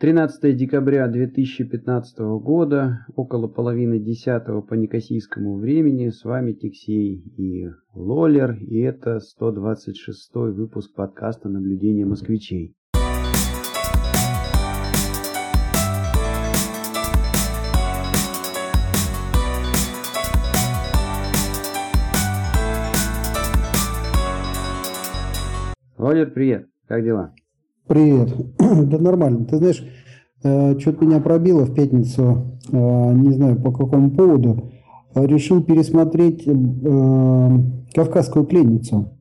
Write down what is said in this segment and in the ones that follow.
13 декабря 2015 года, около половины десятого по некосийскому времени, с вами Тексей и Лолер, и это 126 выпуск подкаста «Наблюдение москвичей». Лолер, привет, как дела? Привет. да нормально. Ты знаешь, э, что-то меня пробило в пятницу, э, не знаю по какому поводу, решил пересмотреть э, «Кавказскую пленницу».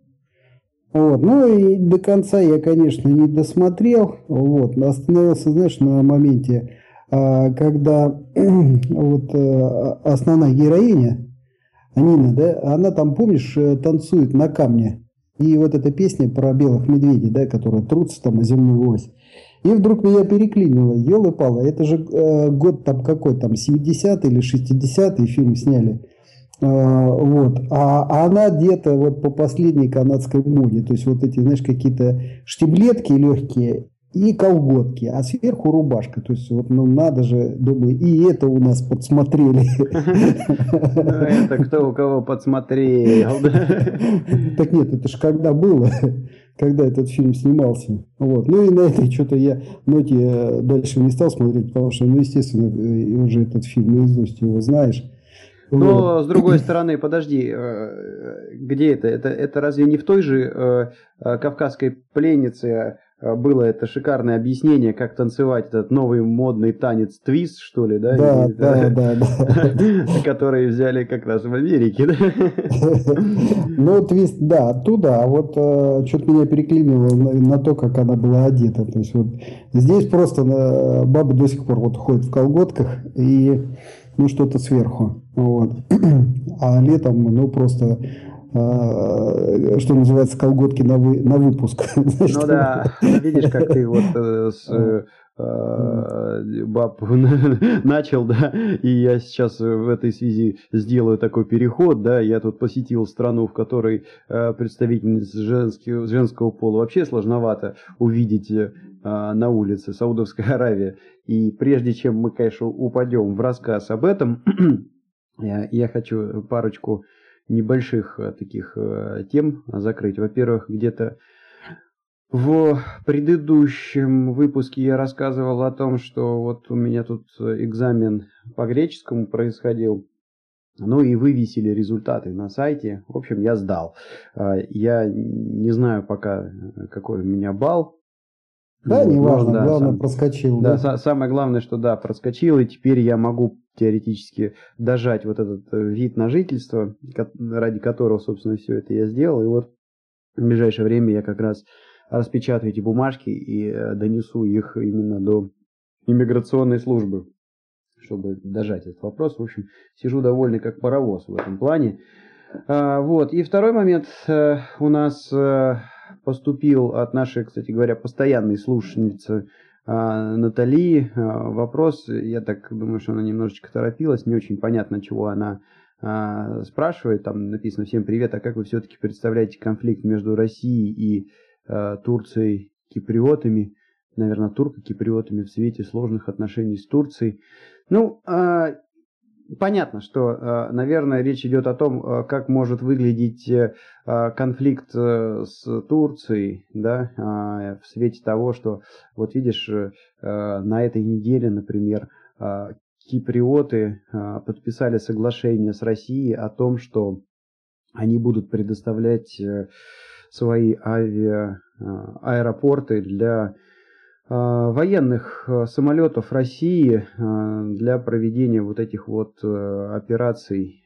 Вот. Ну и до конца я, конечно, не досмотрел. Вот. Остановился, знаешь, на моменте, когда вот основная героиня, Нина, да, она там, помнишь, танцует на камне. И вот эта песня про белых медведей, да, которые трутся там о земную ось. И вдруг меня переклинило, елы пало это же э, год там какой, там 70-й или 60-й фильм сняли. Э, вот. А, а она одета вот по последней канадской моде. То есть вот эти, знаешь, какие-то штиблетки легкие и колготки, а сверху рубашка. То есть вот, ну надо же, думаю, и это у нас подсмотрели. Ну, это кто у кого подсмотрел. Так нет, это же когда было, когда этот фильм снимался. Вот. Ну и на этой что-то я ноте э, дальше не стал смотреть, потому что, ну, естественно, э, уже этот фильм наизусть его знаешь. Но вот. с другой стороны, подожди, э, где это? Это, это разве не в той же кавказской пленнице было это шикарное объяснение, как танцевать этот новый модный танец твист, что ли, да? Да, Или, да, да, да. Который взяли как раз в Америке, да? Ну, твист, да, оттуда, а вот э, что-то меня переклинило на, то, как она была одета. То есть вот здесь просто э, баба до сих пор вот ходит в колготках и ну что-то сверху. Вот. А летом, ну, просто что называется, колготки на, вы, на выпуск. Ну да, видишь, как ты вот э, с э, э, баб начал, да, и я сейчас в этой связи сделаю такой переход, да, я тут посетил страну, в которой представительниц женского, женского пола. Вообще сложновато увидеть на улице, Саудовская Аравия, и прежде чем мы, конечно, упадем в рассказ об этом, я хочу парочку небольших э, таких э, тем закрыть. Во-первых, где-то в предыдущем выпуске я рассказывал о том, что вот у меня тут экзамен по греческому происходил. Ну и вывесили результаты на сайте. В общем, я сдал. Я не знаю пока, какой у меня балл. Да, вот, неважно, да, главное сам, проскочил. Да, да, самое главное, что да, проскочил, и теперь я могу теоретически дожать вот этот э, вид на жительство, ради которого, собственно, все это я сделал. И вот в ближайшее время я как раз распечатаю эти бумажки и э, донесу их именно до иммиграционной службы, чтобы дожать этот вопрос. В общем, сижу довольный как паровоз в этом плане. А, вот. И второй момент. Э, у нас поступил от нашей, кстати говоря, постоянной слушательницы а, Натали а, вопрос, я так думаю, что она немножечко торопилась, не очень понятно, чего она а, спрашивает, там написано «Всем привет, а как вы все-таки представляете конфликт между Россией и Турцией, киприотами?» Наверное, турко-киприотами в свете сложных отношений с Турцией. Ну, Понятно, что, э, наверное, речь идет о том, э, как может выглядеть э, конфликт с Турцией, да, в свете того, что, вот видишь, на этой неделе, например, киприоты подписали соглашение с Россией о том, что они будут предоставлять свои авиа, аэропорты для а, военных а, самолетов России а, для проведения вот этих вот операций,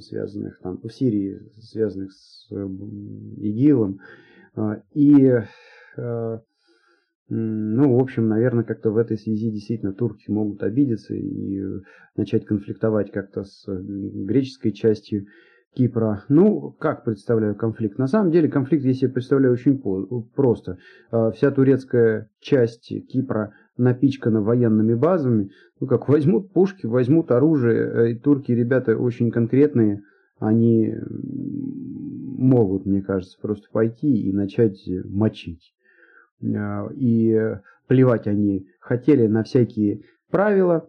связанных там в Сирии, связанных с ИГИЛом. И, ну, в общем, наверное, как-то в этой связи действительно турки могут обидеться и начать конфликтовать как-то с греческой частью Кипра. Ну, как представляю конфликт? На самом деле конфликт я себе представляю очень просто. А, вся турецкая часть Кипра напичкана военными базами. Ну, как возьмут пушки, возьмут оружие. Э, и турки, ребята, очень конкретные. Они могут, мне кажется, просто пойти и начать мочить. А, и плевать они хотели на всякие правила.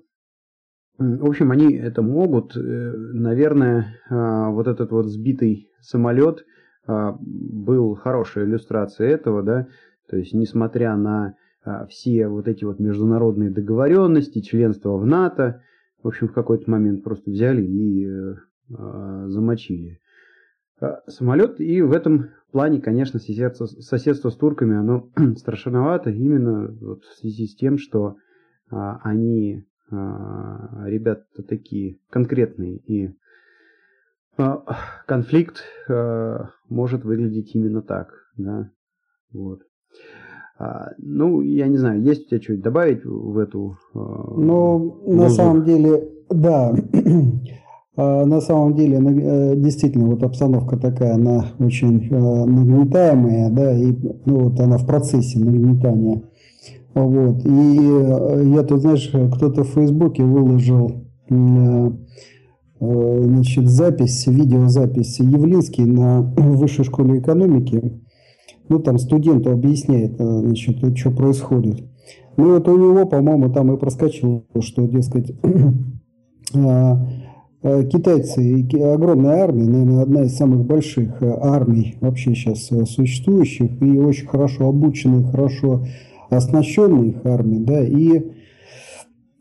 В общем, они это могут. Э, наверное, а, вот этот вот сбитый самолет а, был хорошей иллюстрацией этого, да. То есть, несмотря на а, все вот эти вот международные договоренности, членство в НАТО, в общем, в какой-то момент просто взяли и замочили самолет. И в этом плане, конечно, соседство, соседство с турками, оно страшновато именно вот в связи с тем, что они ребята такие конкретные и а, конфликт а, может выглядеть именно так, да, вот. Ну, я не знаю, есть у тебя что-нибудь добавить в эту? Ну, на самом деле, да. На самом деле, э, действительно, вот обстановка такая, она очень э, нагнетаемая, да, и ну, вот она в процессе нагнетания. Вот. И э, я тут, знаешь, кто-то в Фейсбуке выложил э, э, значит, запись, видеозапись Явлинский на высшей школе экономики. Ну, там студенту объясняет, значит, что происходит. Ну, вот у него, по-моему, там и проскочило, что, дескать, китайцы, огромная армия, наверное, одна из самых больших армий вообще сейчас существующих, и очень хорошо обученных, хорошо оснащенной их армией, да, и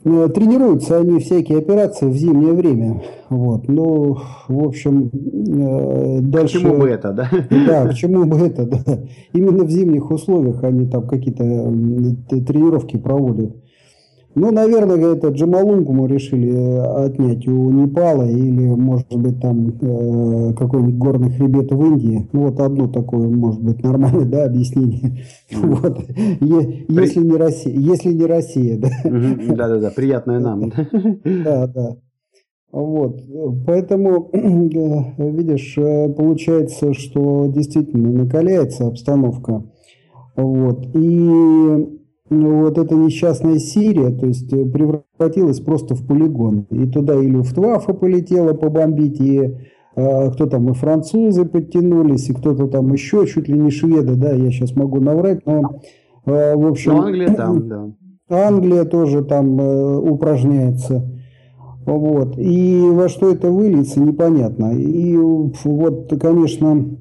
э, тренируются они всякие операции в зимнее время. Вот. Ну, в общем, э, дальше... К чему бы это, да? Да, к чему бы это, да. Именно в зимних условиях они там какие-то тренировки проводят. Ну, наверное, это Джамалунгу мы решили э, отнять у Непала или, может быть, там э, какой-нибудь горный хребет в Индии. Ну, вот одно такое, может быть, нормальное, да, объяснение. Вот. Если не Россия, если не Россия, да. Да-да-да, приятное нам. Да, да. Вот, поэтому, видишь, э, получается, что действительно накаляется обстановка. Вот, и вот эта несчастная Сирия, то есть э, превратилась просто в полигон. И туда и Люфтваффе полетела побомбить, и э, кто там, и французы подтянулись, и кто-то там еще, чуть ли не шведы, да, я сейчас могу наврать, но э, в общем... Но Англия там, да. Англия тоже там э, упражняется. Вот. И во что это выльется, непонятно. И вот, конечно,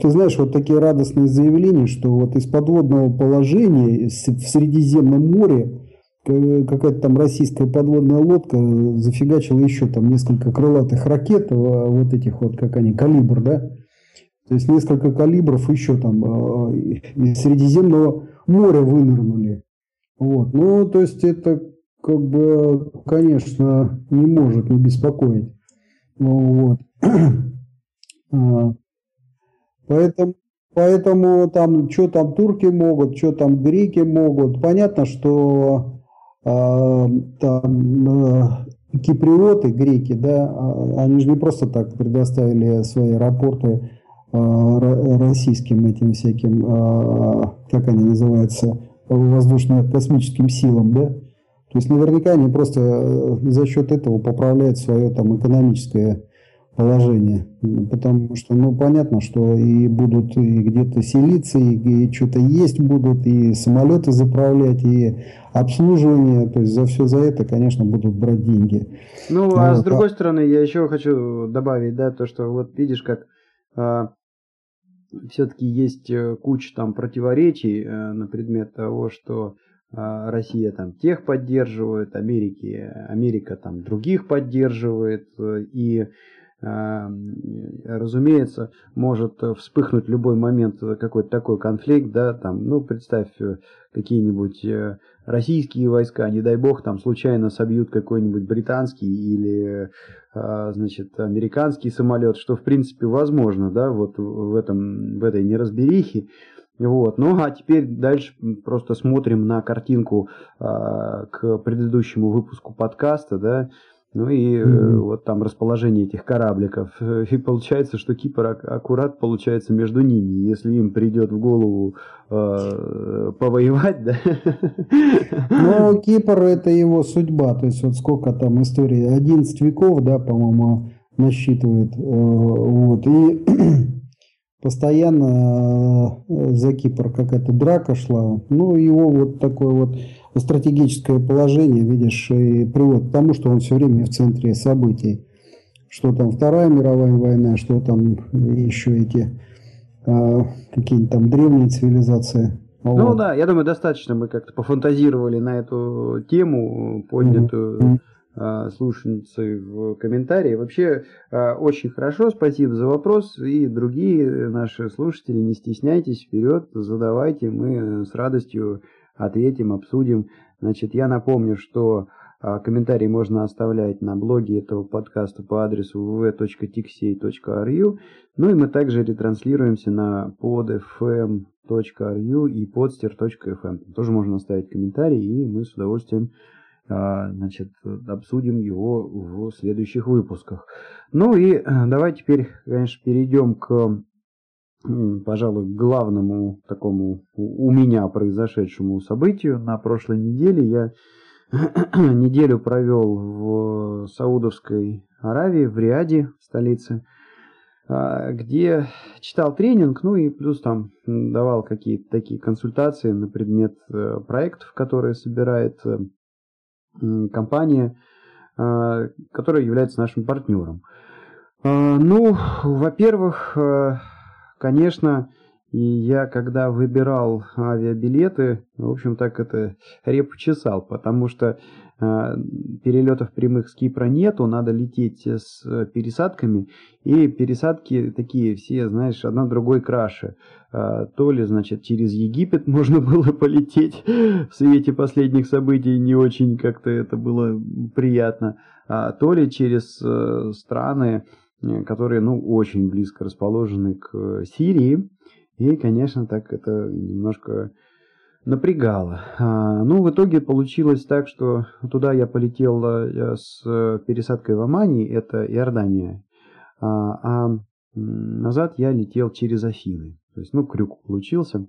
ты знаешь, вот такие радостные заявления, что вот из подводного положения в Средиземном море какая-то там российская подводная лодка зафигачила еще там несколько крылатых ракет, а, вот этих вот, как они, калибр, да? То есть несколько калибров еще там а, из Средиземного моря вынырнули. Вот. Ну, то есть это как бы, конечно, не может не беспокоить. Вот. Поэтому, поэтому там, что там турки могут, что там греки могут. Понятно, что э, там э, киприоты, греки, да, а, они же не просто так предоставили свои аэропорты э, российским этим всяким, э, как они называются, воздушно-космическим силам, да. То есть наверняка они просто за счет этого поправляют свое там экономическое положение. Потому что, ну, понятно, что и будут и где-то селиться, и, и что-то есть будут, и самолеты заправлять, и обслуживание. То есть за все за это, конечно, будут брать деньги. Ну, а, а с другой а... стороны, я еще хочу добавить, да, то, что вот видишь, как а, все-таки есть э, куча там противоречий а, на предмет того, что а, Россия там тех поддерживает, Америки, Америка там других поддерживает, э, и разумеется, может вспыхнуть в любой момент какой-то такой конфликт, да, там, ну, представь, э, какие-нибудь э, российские войска, не дай бог, там случайно собьют какой-нибудь британский или, э, значит, американский самолет, что, в принципе, возможно, да, вот в, этом, в этой неразберихе, вот. Ну а теперь дальше просто смотрим на картинку э, к предыдущему выпуску подкаста, да, ну и mm-hmm. вот там расположение этих корабликов. И получается, что Кипр аккурат получается между ними. Если им придет в голову э, повоевать, да. Ну, Кипр это его судьба. То есть вот сколько там истории, 11 веков, да, по-моему, насчитывает. Э, вот. И постоянно э, за Кипр какая-то драка шла. Ну, его вот такое вот стратегическое положение, видишь, и приводит к тому, что он все время в центре событий. Что там Вторая мировая война, что там еще эти а, какие-нибудь там древние цивилизации. Ну вот. да, я думаю, достаточно мы как-то пофантазировали на эту тему, поднятую mm-hmm. А, слушательницей в комментарии. Вообще а, очень хорошо, спасибо за вопрос. И другие наши слушатели, не стесняйтесь, вперед, задавайте, мы с радостью ответим, обсудим. Значит, я напомню, что а, комментарии можно оставлять на блоге этого подкаста по адресу www.tixey.ru. Ну и мы также ретранслируемся на podfm.ru и podster.fm. Тоже можно оставить комментарий, и мы с удовольствием а, значит, обсудим его в следующих выпусках. Ну и э, давай теперь, конечно, перейдем к, пожалуй, главному такому у меня произошедшему событию. На прошлой неделе я неделю провел в Саудовской Аравии, в Риаде, столице, а, где читал тренинг, ну и плюс там давал какие-то такие консультации на предмет э, проектов, которые собирает э, компания, а, которая является нашим партнером. А, ну, во-первых, э, конечно, и я, когда выбирал авиабилеты, в общем, так это репу чесал, потому что э, перелетов прямых с Кипра нету, надо лететь с пересадками, и пересадки такие все, знаешь, одна другой краше. Э, то ли, значит, через Египет можно было полететь в свете последних событий, не очень как-то это было приятно, а то ли через э, страны, которые, ну, очень близко расположены к Сирии, и, конечно, так это немножко напрягало. А, ну, в итоге получилось так, что туда я полетел э, с пересадкой в Омане, это Иордания, а, а назад я летел через Афины. То есть, ну, крюк получился,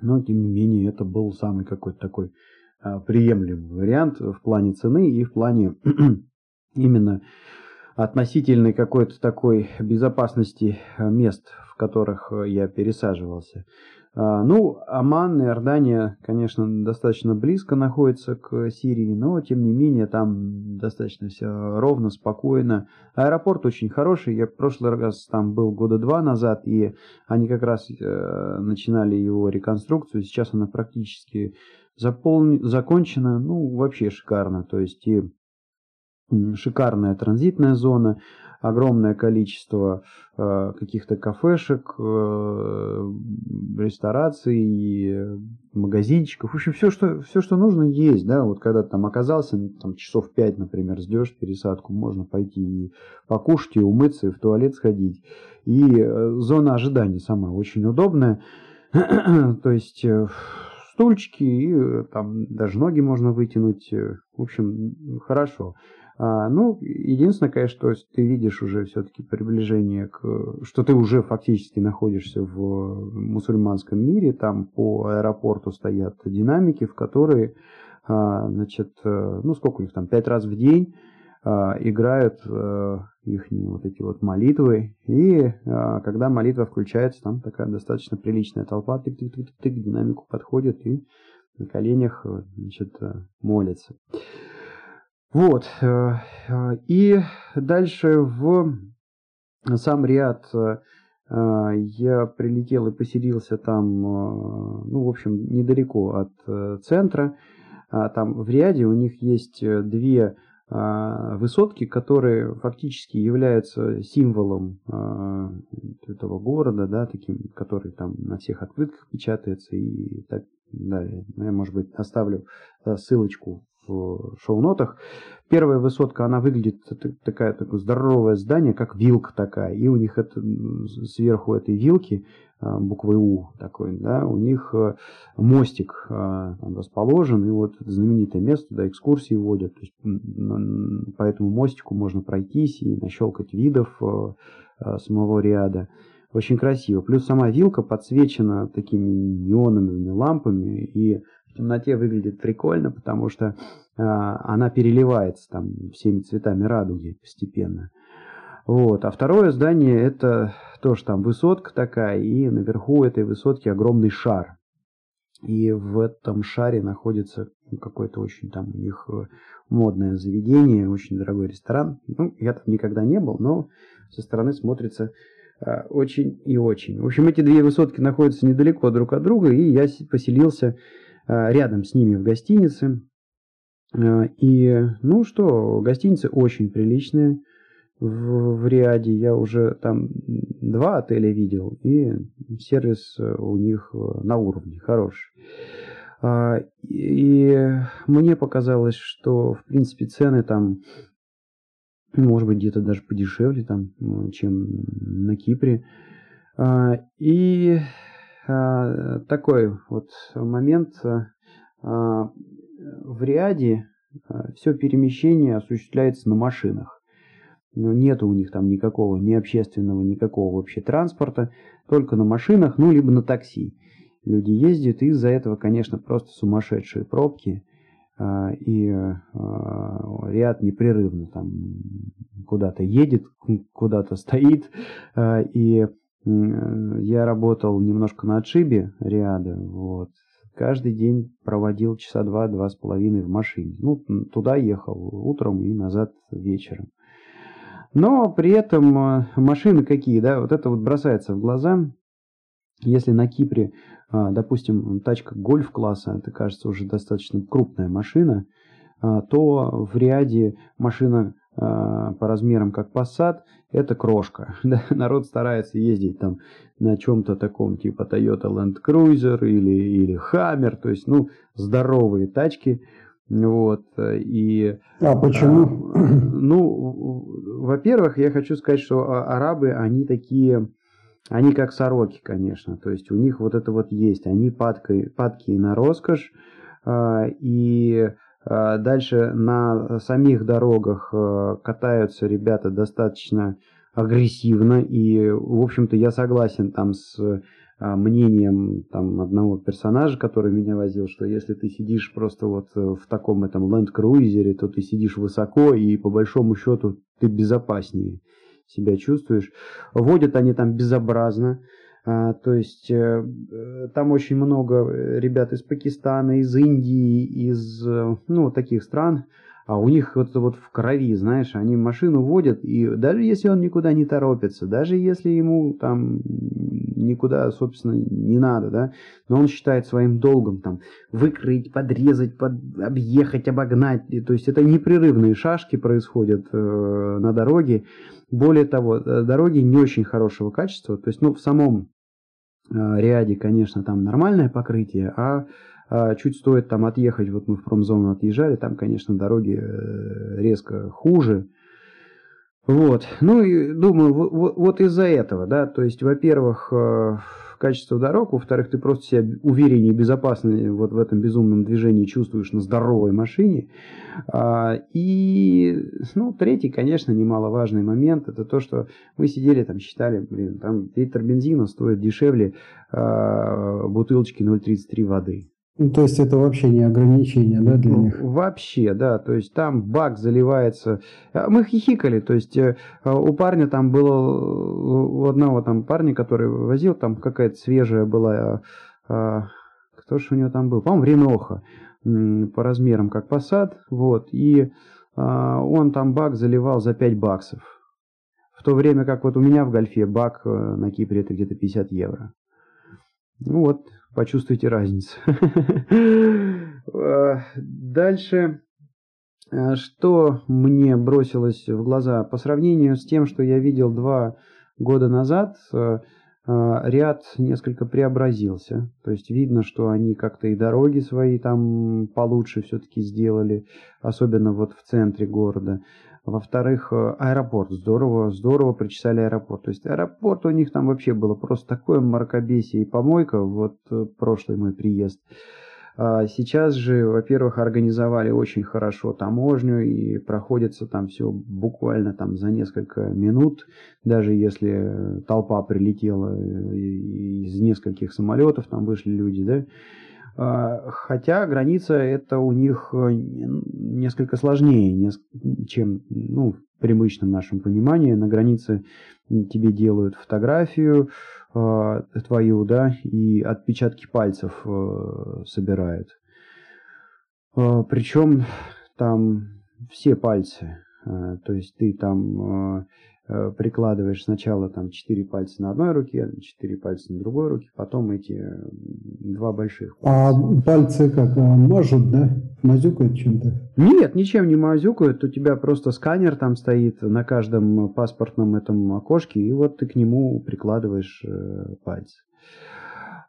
но, тем не менее, это был самый какой-то такой а, приемлемый вариант в плане цены и в плане именно относительной какой-то такой безопасности мест, которых э, я пересаживался. А, ну, Оман и Иордания, конечно, достаточно близко находятся к Сирии, но, тем не менее, там достаточно все ровно, спокойно. Аэропорт очень хороший. Я в прошлый раз там был года два назад, и они как раз э, начинали его реконструкцию. Сейчас она практически запол... закончена. Ну, вообще шикарно. То есть и шикарная транзитная зона огромное количество э, каких-то кафешек, э, рестораций, магазинчиков. В общем, все что, все, что нужно, есть. Да? Вот когда ты там оказался, там, часов пять, например, ждешь пересадку, можно пойти и покушать, и умыться, и в туалет сходить. И э, зона ожидания сама очень удобная. То есть э, стульчики, и э, там даже ноги можно вытянуть. Э, в общем, хорошо. А, ну, единственное, конечно, то есть ты видишь уже все-таки приближение к... Что ты уже фактически находишься в мусульманском мире, там по аэропорту стоят динамики, в которые, а, значит, э, ну, сколько у них там, пять раз в день а, играют а, их вот эти вот молитвы, и когда молитва включается, там такая достаточно приличная толпа, тык-тык-тык-тык, динамику подходит и на коленях, значит, молится. Вот. Э, э, и дальше в сам Риад э, я прилетел и поселился там, ну, в общем, недалеко от центра. А там в Риаде у них есть две высотки, которые фактически являются символом этого города, да, таким, который там на всех открытках печатается и так далее. Ну, я, может быть, оставлю ссылочку в шоу-нотах. Первая высотка, она выглядит такая, такое здоровое здание, как вилка такая. И у них это, сверху этой вилки, а, буквой У такой, да, у них э, мостик а, расположен, и вот знаменитое место, туда экскурсии водят, то есть по этому мостику можно пройтись и нащелкать видов э, э, самого ряда. Очень красиво. Плюс сама вилка подсвечена такими неоновыми лампами, и темноте выглядит прикольно, потому что э, она переливается там всеми цветами радуги постепенно. Вот. А второе здание это тоже там высотка такая, и наверху этой высотки огромный шар. И в этом шаре находится какое-то очень там у них э, модное заведение, очень дорогой ресторан. Ну, я там никогда не был, но со стороны смотрится э, очень и очень. В общем, эти две высотки находятся недалеко друг от друга, и я поселился рядом с ними в гостинице. И, ну что, гостиница очень приличная в, в Риаде. Я уже там два отеля видел, и сервис у них на уровне, хороший. А, и мне показалось, что, в принципе, цены там, может быть, где-то даже подешевле, там, чем на Кипре. А, и такой вот момент. В Риаде все перемещение осуществляется на машинах. Ну, нет у них там никакого ни общественного, никакого вообще транспорта, только на машинах, ну, либо на такси люди ездят, и из-за этого, конечно, просто сумасшедшие пробки, а, и а, ряд непрерывно там куда-то едет, куда-то стоит, а, и я работал немножко на отшибе ряда, вот, каждый день проводил часа два, два с половиной в машине. Ну, туда ехал утром и назад вечером. Но при этом машины какие, да, вот это вот бросается в глаза. Если на Кипре а, допустим, тачка гольф-класса, это, кажется, уже достаточно крупная машина, то в ряде машина по размерам как Passat, это крошка. Народ старается ездить там на чем-то таком типа Toyota Land Cruiser или, или Hammer, то есть, ну, здоровые тачки. Вот, и, а почему? Ну, во-первых, я хочу сказать, что арабы, они такие они как сороки, конечно, то есть у них вот это вот есть, они падкие, падкие на роскошь, а, и а, дальше на самих дорогах а, катаются ребята достаточно агрессивно, и, в общем-то, я согласен там с мнением там одного персонажа, который меня возил, что если ты сидишь просто вот в таком этом Cruiser, то ты сидишь высоко и по большому счету ты безопаснее себя чувствуешь. Водят они там безобразно. А, то есть э, там очень много ребят из Пакистана, из Индии, из э, ну, таких стран, а у них вот вот в крови, знаешь, они машину водят, и даже если он никуда не торопится, даже если ему там никуда, собственно, не надо, да, но он считает своим долгом там выкрыть, подрезать, под, объехать, обогнать, и, то есть это непрерывные шашки происходят э, на дороге, более того, э, дороги не очень хорошего качества, то есть, ну, в самом э, ряде, конечно, там нормальное покрытие, а а чуть стоит там отъехать, вот мы в промзону отъезжали, там, конечно, дороги э, резко хуже. Вот, ну и думаю, вот, вот из-за этого, да, то есть, во-первых, э, качество дорог, во-вторых, ты просто себя увереннее и безопаснее вот в этом безумном движении чувствуешь на здоровой машине. А, и, ну, третий, конечно, немаловажный момент, это то, что мы сидели там, считали, блин, там литр бензина стоит дешевле а, бутылочки 0,33 воды. Ну, то есть это вообще не ограничение, да, для ну, них? Вообще, да. То есть там бак заливается. А, мы хихикали. То есть э, у парня там было, у одного там парня, который возил, там какая-то свежая была. А, кто же у него там был? По-моему, Реноха. По размерам, как Passat. Вот. И а, он там бак заливал за 5 баксов. В то время как вот у меня в гольфе бак э, на Кипре это где-то 50 евро. Ну вот, почувствуйте разницу. Дальше, э, что мне бросилось в глаза по сравнению с тем, что я видел два года назад, э, ряд несколько преобразился. То есть видно, что они как-то и дороги свои там получше все-таки сделали, особенно вот в центре города. Во-вторых, э, аэропорт. Здорово, здорово причесали аэропорт. То есть аэропорт у них там вообще было просто такое мракобесие и помойка. Вот э, прошлый мой приезд. А сейчас же, во-первых, организовали очень хорошо таможню и проходится там все буквально там за несколько минут, даже если толпа прилетела э, из нескольких самолетов, там вышли люди, да, Хотя граница это у них несколько сложнее, чем ну, в привычном нашем понимании. На границе тебе делают фотографию твою, да, и отпечатки пальцев собирают. Причем там все пальцы. То есть ты там Э, прикладываешь сначала там четыре пальца на одной руке, четыре пальца на другой руке, потом эти два больших а пальца. А пальцы как, э, мажут, да? Мазюкают чем-то? Нет, ничем не мазюкают, у тебя просто сканер там стоит на каждом паспортном этом окошке, и вот ты к нему прикладываешь э, пальцы.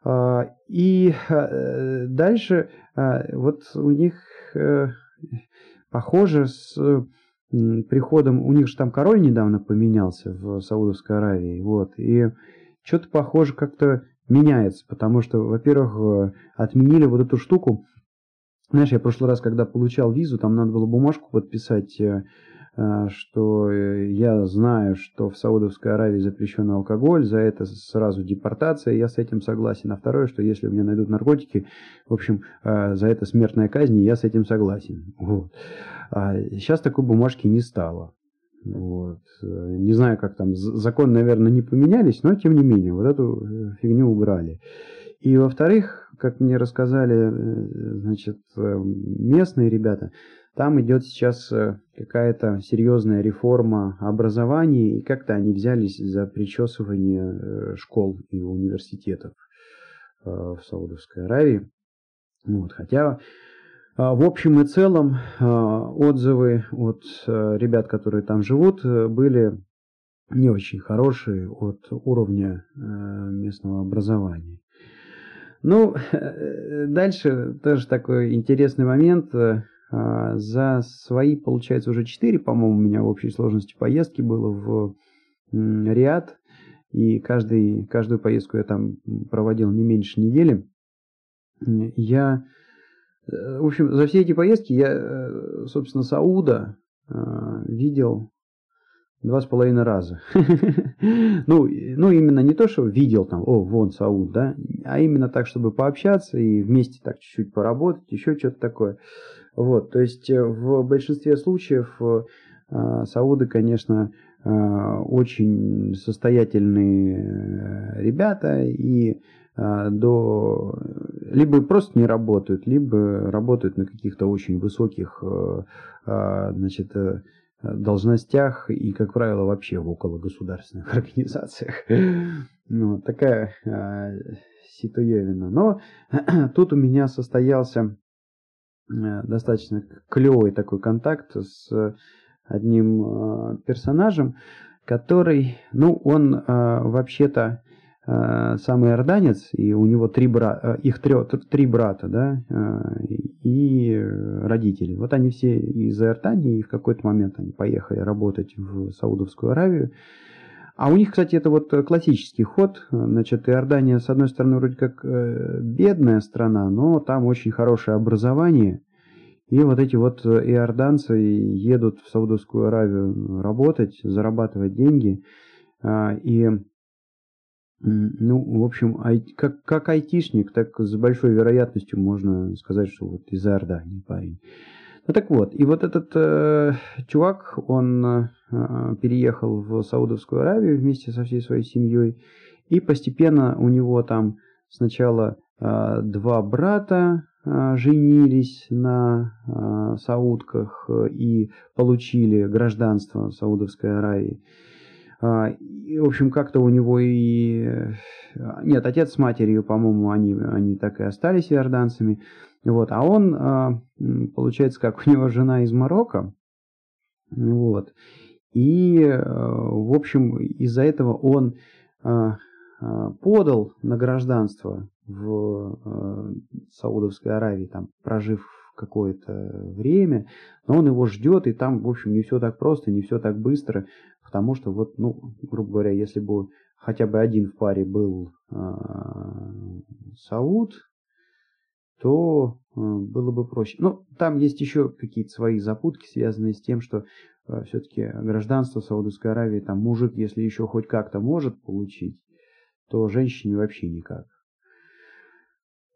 А, и дальше вот у них похоже с приходом, у них же там король недавно поменялся в Саудовской Аравии, вот, и что-то похоже как-то меняется, потому что, во-первых, э, отменили вот эту штуку, знаешь, я в прошлый раз, когда получал визу, там надо было бумажку подписать, э, что я знаю, что в Саудовской Аравии запрещен алкоголь, за это сразу депортация, я с этим согласен. А второе, что если у меня найдут наркотики, в общем, за это смертная казнь, я с этим согласен. Вот. А сейчас такой бумажки не стало. Вот. Не знаю, как там, закон, наверное, не поменялись, но тем не менее, вот эту э, фигню убрали. И во-вторых, как мне рассказали, э, значит, э, местные ребята, там идет сейчас какая-то серьезная реформа образования, и как-то они взялись за причесывание школ и университетов в Саудовской Аравии. Вот. Хотя а, в общем и целом а, отзывы от ребят, которые там живут, э, были не очень хорошие от уровня э, местного образования. Ну, дальше тоже такой интересный момент. Э, за свои, получается, уже 4, по-моему, у меня в общей сложности поездки было в Риад. И каждый, каждую поездку я там проводил не меньше недели. Я в общем, за все эти поездки я, э, собственно, Сауда э, видел два с половиной раза. ну, ну, именно не то, что видел там, о, вон Сауд, да, а именно так, чтобы пообщаться и вместе так чуть-чуть поработать, еще что-то такое. Вот, то есть э, в большинстве случаев Сауды, конечно, очень состоятельные ребята и до либо просто не работают, либо работают на каких-то очень высоких э, а, значит, э, должностях и, как правило, вообще в окологосударственных организациях. Ну, такая а, ситуевина. Но тут у меня состоялся э, достаточно клевый такой контакт с одним персонажем, который, ну, он вообще-то Э, сам иорданец, и у него три брата, э, их три, три брата, да, э, и родители. Вот они все из Иордании, и в какой-то момент они поехали работать в Саудовскую Аравию. А у них, кстати, это вот классический ход. Значит, Иордания, с одной стороны, вроде как бедная страна, но там очень хорошее образование. И вот эти вот иорданцы едут в Саудовскую Аравию работать, зарабатывать деньги. И ну, в общем, как, как айтишник, так с большой вероятностью можно сказать, что вот из Иордании парень. Ну так вот, и вот этот э, чувак, он э, переехал в Саудовскую Аравию вместе со всей своей семьей, и постепенно у него там сначала э, два брата э, женились на э, саудках и получили гражданство Саудовской Аравии. А, и, в общем, как-то у него и... Э, нет, отец с матерью, по-моему, они, они так и остались иорданцами. Вот. А он, а, получается, как у него жена из Марокко. Вот. И, э, в общем, из-за этого он а, подал на гражданство в э, Саудовской Аравии, там, прожив какое-то время, но он его ждет, и там, в общем, не все так просто, не все так быстро. Потому что вот, ну, грубо говоря, если бы хотя бы один в паре был э, Сауд, то было бы проще. Но там есть еще какие-то свои запутки, связанные с тем, что э, все-таки гражданство Саудовской Аравии, там мужик, если еще хоть как-то может получить, то женщине вообще никак.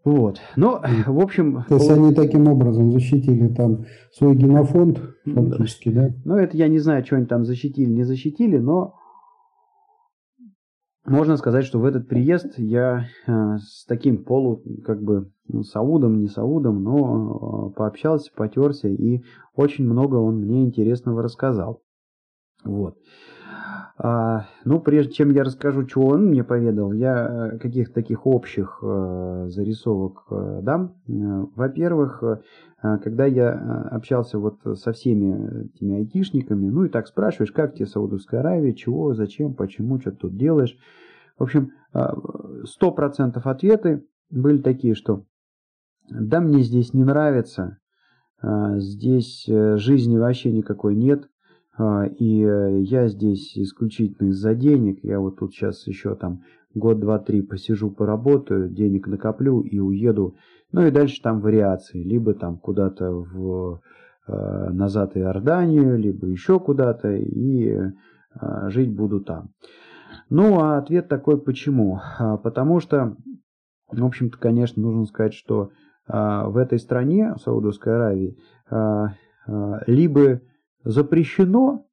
Вот. Но, в общем... То есть они таким образом защитили там свой генофонд фактически, да? да? Ну, это я не знаю, что они там защитили, не защитили, но можно сказать, что в этот приезд я э, с таким полу, как бы, ну, Саудом, не Саудом, но э, пообщался, потерся, и очень много он мне интересного рассказал. Вот. А, ну, прежде чем я расскажу, что он мне поведал, я э, каких-то таких общих э, зарисовок э, дам. Э, во-первых, э, когда я общался вот со всеми этими айтишниками, ну и так спрашиваешь, как тебе Саудовская Аравия, чего, зачем, почему, что тут делаешь. В общем, сто процентов ответы были такие, что да, мне здесь не нравится, здесь жизни вообще никакой нет, и э, я здесь исключительно из-за денег. Я вот тут сейчас еще там год, два, три посижу, поработаю, денег накоплю и уеду. Ну и дальше там вариации. Либо там куда-то в э, назад Иорданию, либо еще куда-то, и э, жить буду там. Ну, а ответ такой почему? А, потому что, в общем-то, конечно, нужно сказать, что а, в этой стране, в Саудовской Аравии, либо запрещено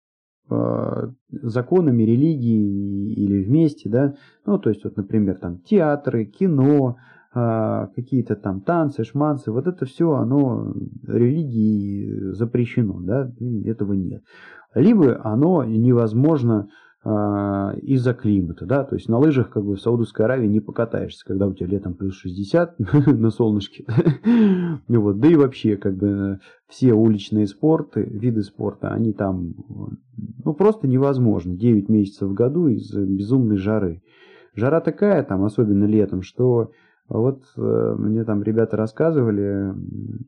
э, законами религии или вместе, да, ну, то есть, вот, например, там театры, кино, э, какие-то там танцы, шманцы, вот это все, оно религии запрещено, да, этого нет. Либо оно невозможно из-за климата, да, то есть на лыжах как бы в Саудовской Аравии не покатаешься, когда у тебя летом плюс 60 на солнышке, вот, да и вообще как бы все уличные спорты, виды спорта, они там, ну просто невозможно, 9 месяцев в году из безумной жары. Жара такая там, особенно летом, что а вот э, мне там ребята рассказывали,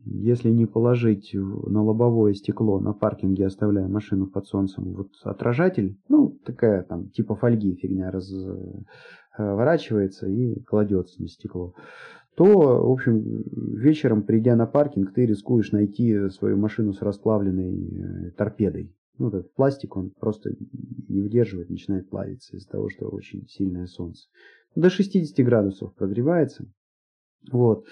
если не положить на лобовое стекло на паркинге, оставляя машину под солнцем, вот отражатель, ну, такая там типа фольги фигня разворачивается и кладется на стекло, то, в общем, вечером, придя на паркинг, ты рискуешь найти свою машину с расплавленной э, торпедой. Ну, этот пластик, он просто не выдерживает, начинает плавиться из-за того, что очень сильное солнце до 60 градусов прогревается. Вот.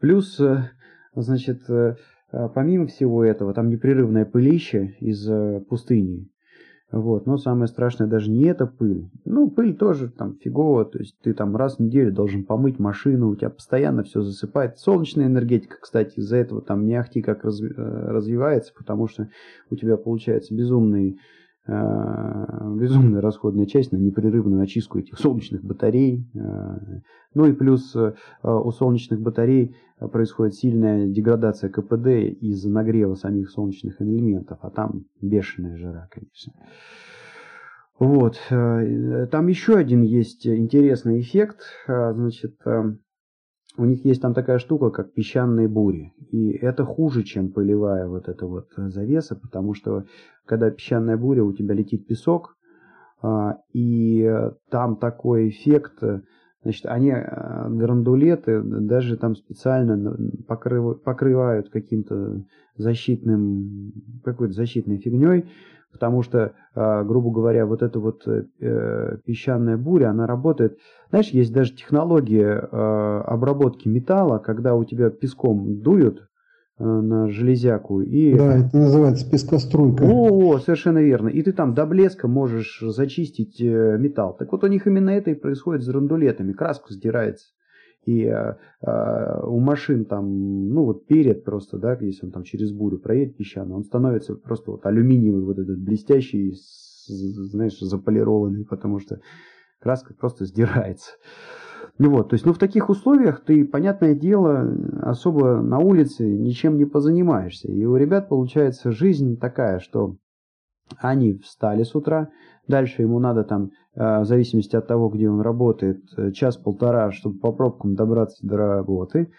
Плюс, э, значит, э, э, помимо всего этого, там непрерывное пылище из пустыни. Вот. Но самое страшное даже не эта пыль. Ну, пыль тоже там фигово. То есть ты там раз в неделю должен помыть машину, у тебя постоянно все засыпает. Солнечная энергетика, кстати, из-за этого там не ахти как развивается, потому что у тебя получается безумный безумная расходная часть на непрерывную очистку этих солнечных батарей. Э, ну и плюс э, у солнечных батарей происходит сильная деградация КПД из-за нагрева самих солнечных элементов, а там бешеная жара, конечно. Вот. Там еще один есть интересный эффект. Значит, у них есть там такая штука, как песчаные бури. И это хуже, чем полевая вот эта вот завеса, потому что когда песчаная буря, у тебя летит песок, а, и там такой эффект, значит, они, грандулеты, даже там специально покрывают каким-то защитным, какой-то защитной фигней, потому что, а, грубо говоря, вот эта вот э, песчаная буря, она работает, знаешь, есть даже технология обработки металла, когда у тебя песком дуют, Э, на железяку. И... Да, это называется пескоструйка. О, совершенно верно. И ты там до блеска можешь зачистить э, металл. Так вот у них именно это и происходит с рандулетами. Краска сдирается. И а, а, у машин там, ну вот перед просто, да, если он там через бурю проедет песчаный, он становится просто вот алюминиевый, вот этот блестящий, знаешь, заполированный, потому что краска просто сдирается. Ну вот, то есть, ну в таких условиях ты, понятное дело, особо на улице ничем не позанимаешься. И у ребят получается жизнь такая, что они встали с утра, дальше ему надо там, э, в зависимости от того, где он работает, э, час-полтора, чтобы по пробкам добраться до работы.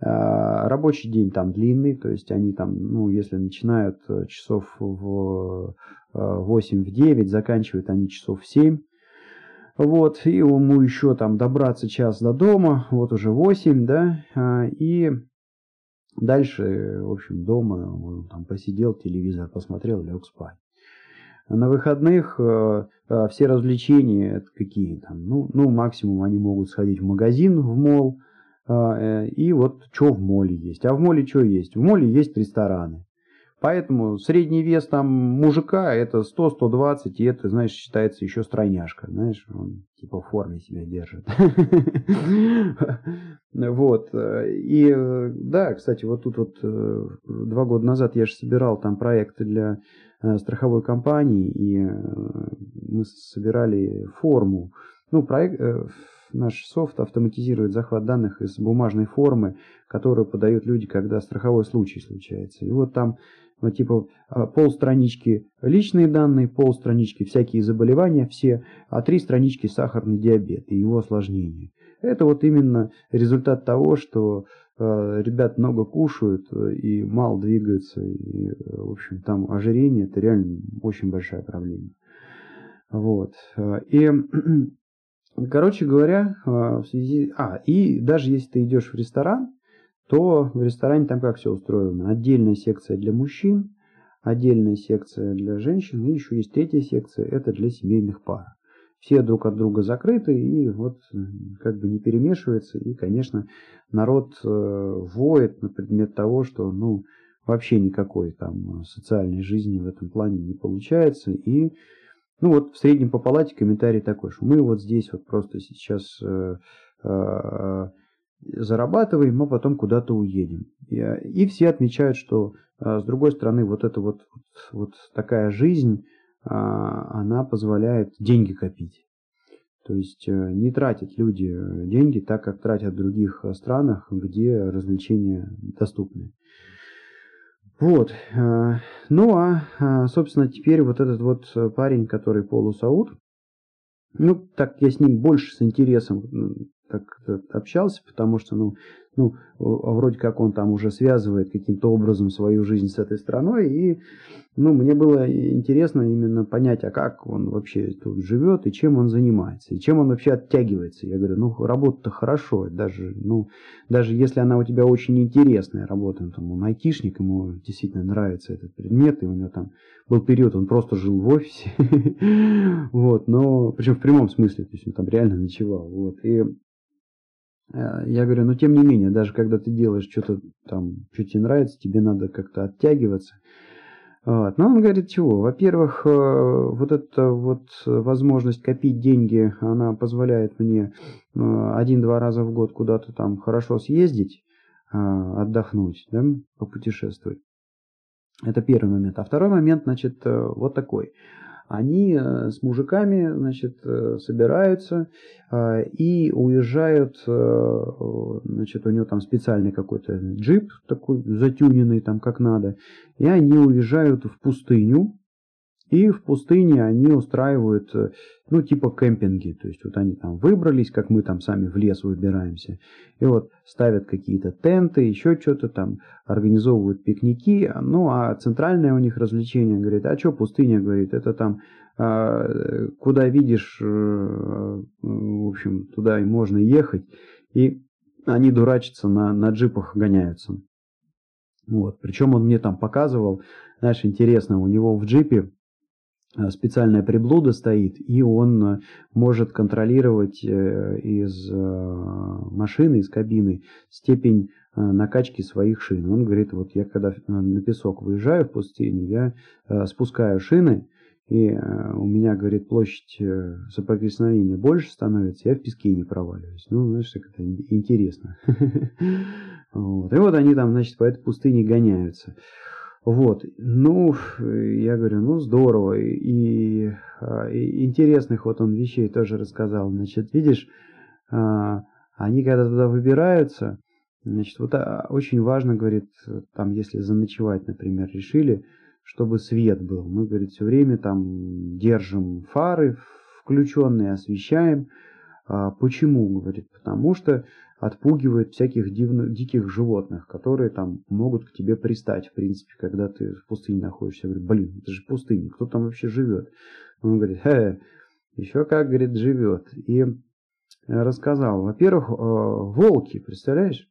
Э, рабочий день там длинный, то есть они там, ну, если начинают часов в 8-9, заканчивают они часов в 7. Вот, и ему еще там добраться час до дома, вот уже 8, да, а, и дальше, в общем, дома он там посидел, телевизор посмотрел, лег спать. На выходных э, э, все развлечения какие там, ну, ну, максимум они могут сходить в магазин, в мол, А, и вот что в моле есть. А в моле что есть? В моле есть рестораны. Поэтому средний вес там мужика это 100-120, и это, знаешь, считается еще стройняшка. Знаешь, он типа в форме себя держит. Вот. И да, кстати, вот тут вот э, два года назад я же собирал там проекты для э, страховой компании, и э, мы собирали форму. Ну, проект, наш софт автоматизирует захват данных из бумажной формы, которую подают люди, когда страховой случай случается. И вот там ну, типа а, полстранички личные данные, полстранички всякие заболевания все, а три странички сахарный диабет и его осложнения. Это вот именно результат того, что э, ребят много кушают и мало двигаются. И, в общем, там ожирение это реально очень большая проблема. Вот. И, короче говоря, в связи... А, и даже если ты идешь в ресторан, то в ресторане там как все устроено. Отдельная секция для мужчин, отдельная секция для женщин, и еще есть третья секция, это для семейных пар. Все друг от друга закрыты, и вот как бы не перемешивается, и, конечно, народ э, воет на предмет того, что, ну, вообще никакой там социальной жизни в этом плане не получается, и ну вот в среднем по палате комментарий такой, что мы вот здесь вот просто сейчас э, э, зарабатываем, а потом куда-то уедем. И, и все отмечают, что а, с другой стороны вот эта вот, вот, такая жизнь, а, она позволяет деньги копить. То есть э, не тратят люди деньги так, как тратят в других странах, где развлечения доступны. Вот. Э, ну а, собственно, теперь вот этот вот парень, который полусауд, ну, так я с ним больше с интересом так общался, потому что, ну, ну, вроде как он там уже связывает каким-то образом свою жизнь с этой страной, и, ну, мне было интересно именно понять, а как он вообще тут живет, и чем он занимается, и чем он вообще оттягивается. Я говорю, ну, работа-то хорошо, даже, ну, даже если она у тебя очень интересная работа, там, он айтишник, ему действительно нравится этот предмет, и у него там был период, он просто жил в офисе, вот, но, причем в прямом смысле, то есть он там реально ночевал, вот, и я говорю, но тем не менее, даже когда ты делаешь что-то там, что тебе нравится, тебе надо как-то оттягиваться. Вот. Но он говорит, чего? Во-первых, э, вот эта вот возможность копить деньги, она позволяет мне э, один-два раза в год куда-то там хорошо съездить, отдохнуть, да, попутешествовать. Это первый момент. А второй момент, значит, вот такой они э, с мужиками, значит, э, собираются э, и уезжают, значит, у него там специальный какой-то джип такой затюненный там как надо, и они уезжают в пустыню, и в пустыне они устраивают, э, ну, типа кемпинги. То есть вот они там выбрались, как мы там сами в лес выбираемся. И вот ставят какие-то тенты, еще что-то там, организовывают пикники. Ну, а центральное у них развлечение, говорит, а что пустыня, говорит, это там а, куда видишь, э, в общем, туда и можно ехать. И они дурачатся, на, на джипах гоняются. Вот. Причем он мне там показывал, знаешь, интересно, у него в джипе специальная приблуда стоит, и он э, может контролировать э, из машины, из кабины степень накачки своих шин. Он говорит, вот я когда на песок выезжаю в пустыне, я спускаю шины, и у меня, говорит, площадь соприкосновения больше становится, я в песке не проваливаюсь. Ну, знаешь, как это интересно. И вот они там, значит, по этой пустыне гоняются. Вот, ну, я говорю, ну, здорово, и, а, и интересных вот он вещей тоже рассказал. Значит, видишь, а, они когда туда выбираются, значит, вот а, очень важно, говорит, там, если заночевать, например, решили, чтобы свет был. Мы, говорит, все время там держим фары включенные, освещаем. Почему, говорит, потому что отпугивает всяких дивных, диких животных, которые там могут к тебе пристать, в принципе, когда ты в пустыне находишься. Я говорю, блин, это же пустыня, кто там вообще живет? Он говорит, э, еще как, говорит, живет. И рассказал, во-первых, э, волки, представляешь?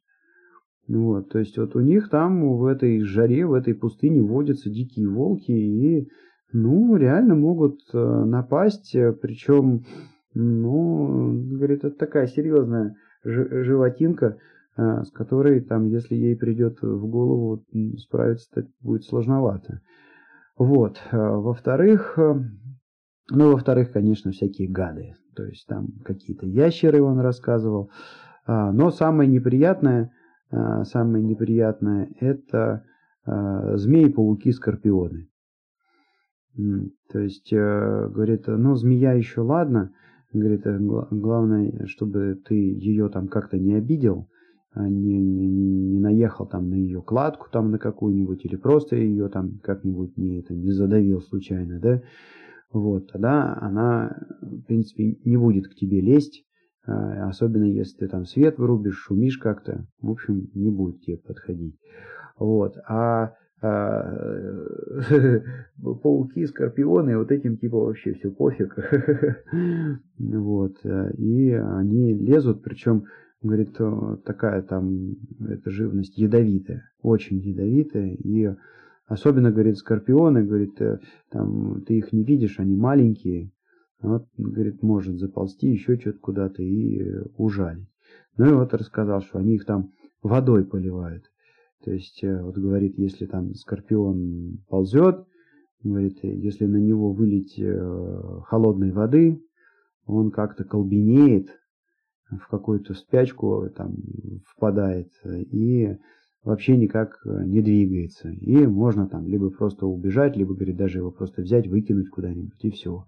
Вот, то есть вот у них там в этой жаре, в этой пустыне водятся дикие волки и, ну, реально могут э, напасть, причем, ну, говорит, это такая серьезная животинка, с которой, там, если ей придет в голову, справиться будет сложновато. Вот. Во-вторых, ну, во-вторых, конечно, всякие гады. То есть там какие-то ящеры он рассказывал. Но самое неприятное, самое неприятное это змеи, пауки, скорпионы. То есть, э, говорит, ну, змея еще ладно, говорит, э, главное, чтобы ты ее там как-то не обидел, а не, не, не наехал там на ее кладку там на какую-нибудь, или просто ее там как-нибудь не, это, не задавил случайно, да, вот, тогда она, в принципе, не будет к тебе лезть, а, особенно если ты там свет вырубишь, шумишь как-то, в общем, не будет тебе подходить. Вот, а а, пауки, скорпионы, вот этим типа вообще все пофиг. вот. И они лезут, причем, говорит, такая там, эта живность ядовитая, очень ядовитая. И особенно, говорит, скорпионы, говорит, э, там, ты их не видишь, они маленькие. Вот, говорит, может заползти еще что-то куда-то и ужалить. Ну и вот рассказал, что они их там водой поливают. То есть, э, вот говорит, если там скорпион ползет, говорит, если на него вылить э, холодной воды, он как-то колбенеет, в какую-то спячку там впадает и вообще никак э, не двигается. И можно там либо просто убежать, либо, говорит, даже его просто взять, выкинуть куда-нибудь и все.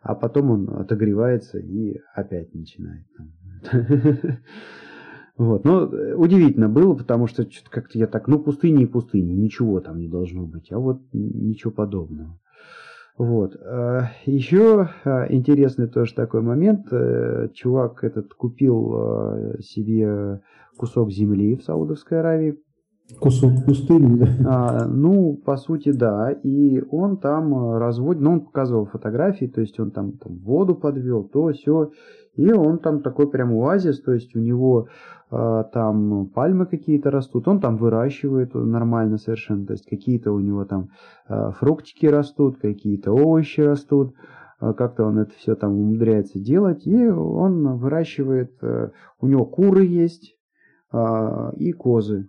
А потом он отогревается и опять начинает. Вот. Но э, удивительно было, потому что как-то я так, ну, пустыня и пустыня, ничего там не должно быть, а вот ничего подобного. Вот. Э, Еще э, интересный тоже такой момент. Чувак этот купил себе кусок земли в Саудовской Аравии. Кусок пустыни, да? А, ну, по сути, да. И он там разводит, ну, он показывал фотографии, то есть он там, там воду подвел, то, все. И он там такой прям оазис, то есть у него э, там пальмы какие-то растут, он там выращивает нормально совершенно, то есть какие-то у него там э, фруктики растут, какие-то овощи растут, э, как-то он это все там умудряется делать, и он выращивает, э, у него куры есть э, и козы.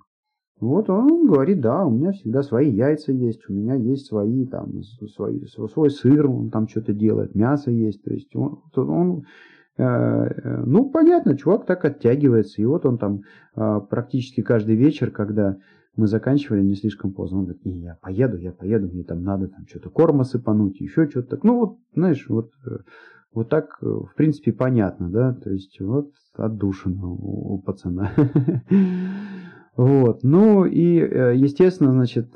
Вот он говорит, да, у меня всегда свои яйца есть, у меня есть свои, там, свои, свой сыр, он там что-то делает, мясо есть. То есть он, он Э, э, ну, понятно, чувак так оттягивается. И вот он там а, практически каждый вечер, когда мы заканчивали не слишком поздно, он говорит, я поеду, я поеду, мне там надо там что-то корма сыпануть, еще что-то. Ну, вот, знаешь, вот, э, вот так, в принципе, понятно, да, то есть вот отдушина у, у пацана. Вот, ну и, естественно, значит,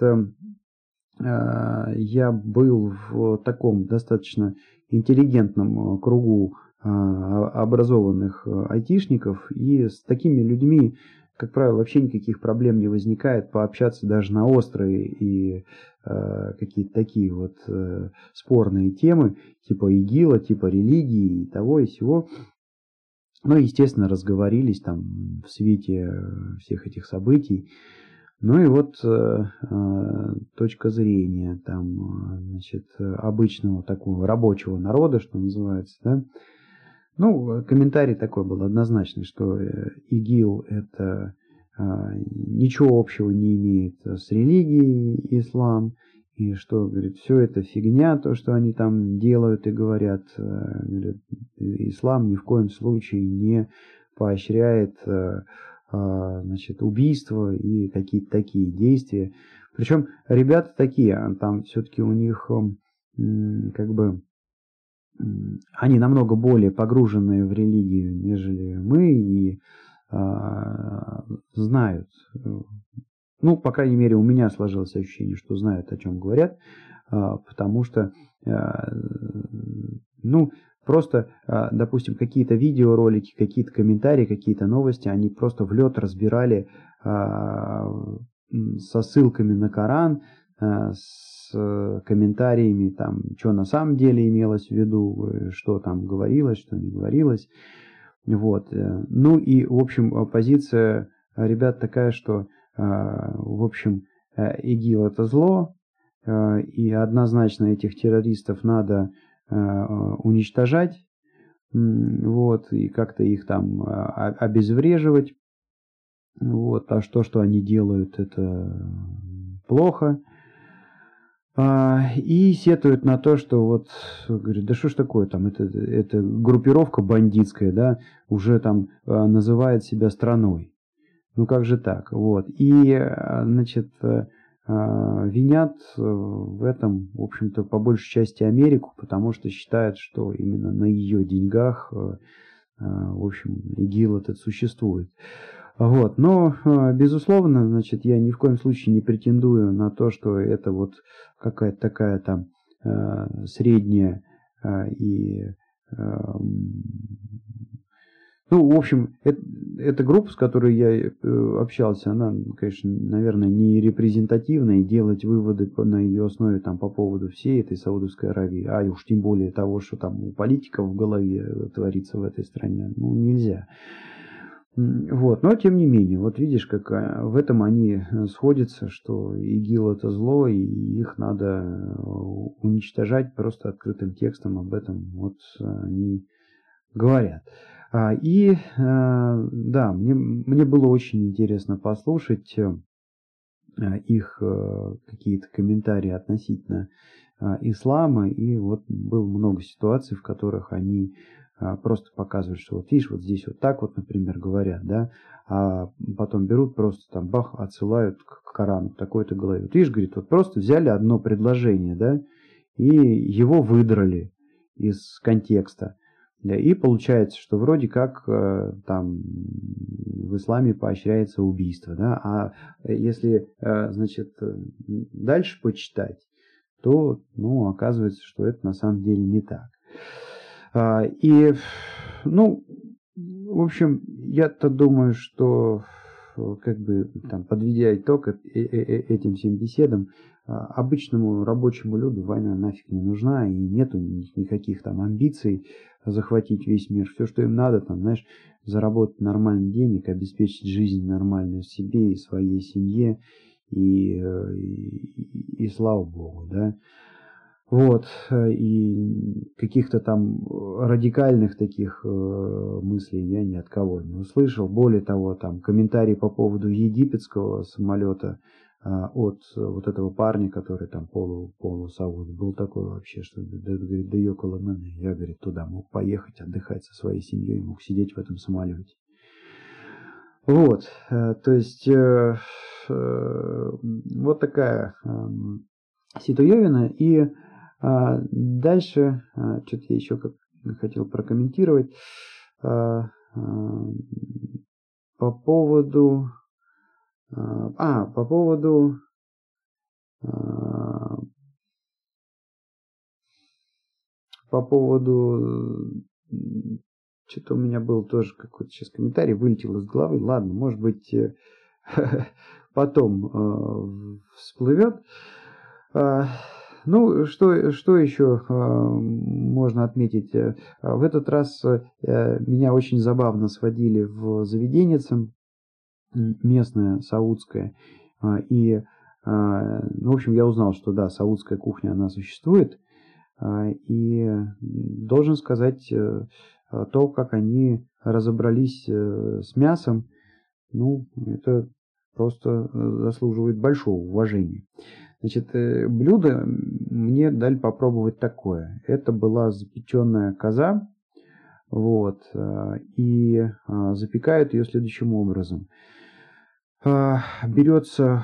я был в таком достаточно интеллигентном кругу образованных э, айтишников, и с такими людьми, как правило, вообще никаких проблем не возникает пообщаться даже на острые и э, какие-то такие вот э, спорные темы, типа ИГИЛа, типа религии и того и сего. Ну, естественно, разговорились там в свете всех этих событий. Ну и вот э, э, точка зрения там, значит, обычного такого рабочего народа, что называется, да, ну, комментарий такой был однозначный, что э, ИГИЛ это ничего общего не имеет с религией ислам, и что, говорит, все это фигня, то, что они там делают и говорят, э, говорит, ислам ни в коем случае не поощряет э, а, значит, убийства и какие-то такие действия. Причем ребята такие, а там все-таки у них как бы они намного более погруженные в религию, нежели мы, и а, знают, ну, по крайней мере, у меня сложилось ощущение, что знают, о чем говорят, а, потому что, а, ну, просто, а, допустим, какие-то видеоролики, какие-то комментарии, какие-то новости, они просто в лед разбирали а, со ссылками на Коран, а, с комментариями, там, что на самом деле имелось в виду, э, что там говорилось, что не говорилось. Вот. Э, ну и, в общем, позиция ребят такая, что, э, в общем, ИГИЛ это зло, и однозначно этих террористов надо уничтожать, вот, и как-то их там обезвреживать. Вот, а что, что они делают, это плохо. А, и сетуют на то, что вот, говорит, да что ж такое, там, это, это группировка бандитская, да, уже там называет себя страной. Ну как же так? Вот. И, а, значит, винят в этом, в общем-то, по большей части Америку, потому что считают, что именно на ее деньгах, в общем, ИГИЛ этот существует. Вот. Но, э, безусловно, значит, я ни в коем случае не претендую на то, что это вот какая-то такая там э, средняя э, и э, ну, в общем, это, эта группа, с которой я э, общался, она, конечно, наверное, не репрезентативная, и делать выводы на ее основе там, по поводу всей этой Саудовской Аравии, а уж тем более того, что там у политиков в голове творится в этой стране, ну, нельзя. Вот. Но тем не менее, вот видишь, как а, в этом они э, сходятся, что ИГИЛ это зло, и их надо э, уничтожать просто открытым текстом об этом вот они говорят. А, и э, да, мне, мне было очень интересно послушать их какие-то комментарии относительно ислама, и вот было много ситуаций, в которых они а, просто показывают, что вот видишь, вот здесь вот так вот, например, говорят, да, а потом берут просто там бах, отсылают к Корану, такой-то голове. Вот видишь, говорит, вот просто взяли одно предложение, да, и его выдрали из контекста. И получается, что вроде как э, там в исламе поощряется убийство, да, а если, э, значит, дальше почитать, то, ну, оказывается, что это на самом деле не так. А, и, ну, в общем, я-то думаю, что как бы там, подведя итог этим всем беседам, обычному рабочему люду война нафиг не нужна, и нету никаких там амбиций захватить весь мир. Все, что им надо, там, знаешь, заработать нормальный денег, обеспечить жизнь нормальную себе и своей семье, и, и, и слава богу, да. Вот, э, и каких-то там радикальных таких э, мыслей я ни от кого не услышал. Более того, там комментарий по поводу египетского самолета от вот этого парня, который там полу, полусауд, был такой вообще, что говорит, да ёкало мене, я, говорит, туда мог поехать, отдыхать со своей семьей, мог сидеть в этом самолете. Вот, то есть вот такая эм, ситуевина, и а дальше, а, что-то я еще как хотел прокомментировать. А, а, по поводу... А, а по поводу... А, по поводу... Что-то у меня был тоже какой-то сейчас комментарий, вылетел из головы. Ладно, может быть, э, потом э, всплывет. Ну, что, что еще можно отметить? Э, в этот раз меня очень забавно сводили в заведеннице местное, саудское. И, ну, в общем, я узнал, что да, саудская кухня, она существует. И должен сказать, то, как они разобрались с мясом, ну, это просто заслуживает большого уважения. Значит, э, блюдо мне дали попробовать такое. Это была запеченная коза, вот, э, и э, запекают ее следующим образом. Берется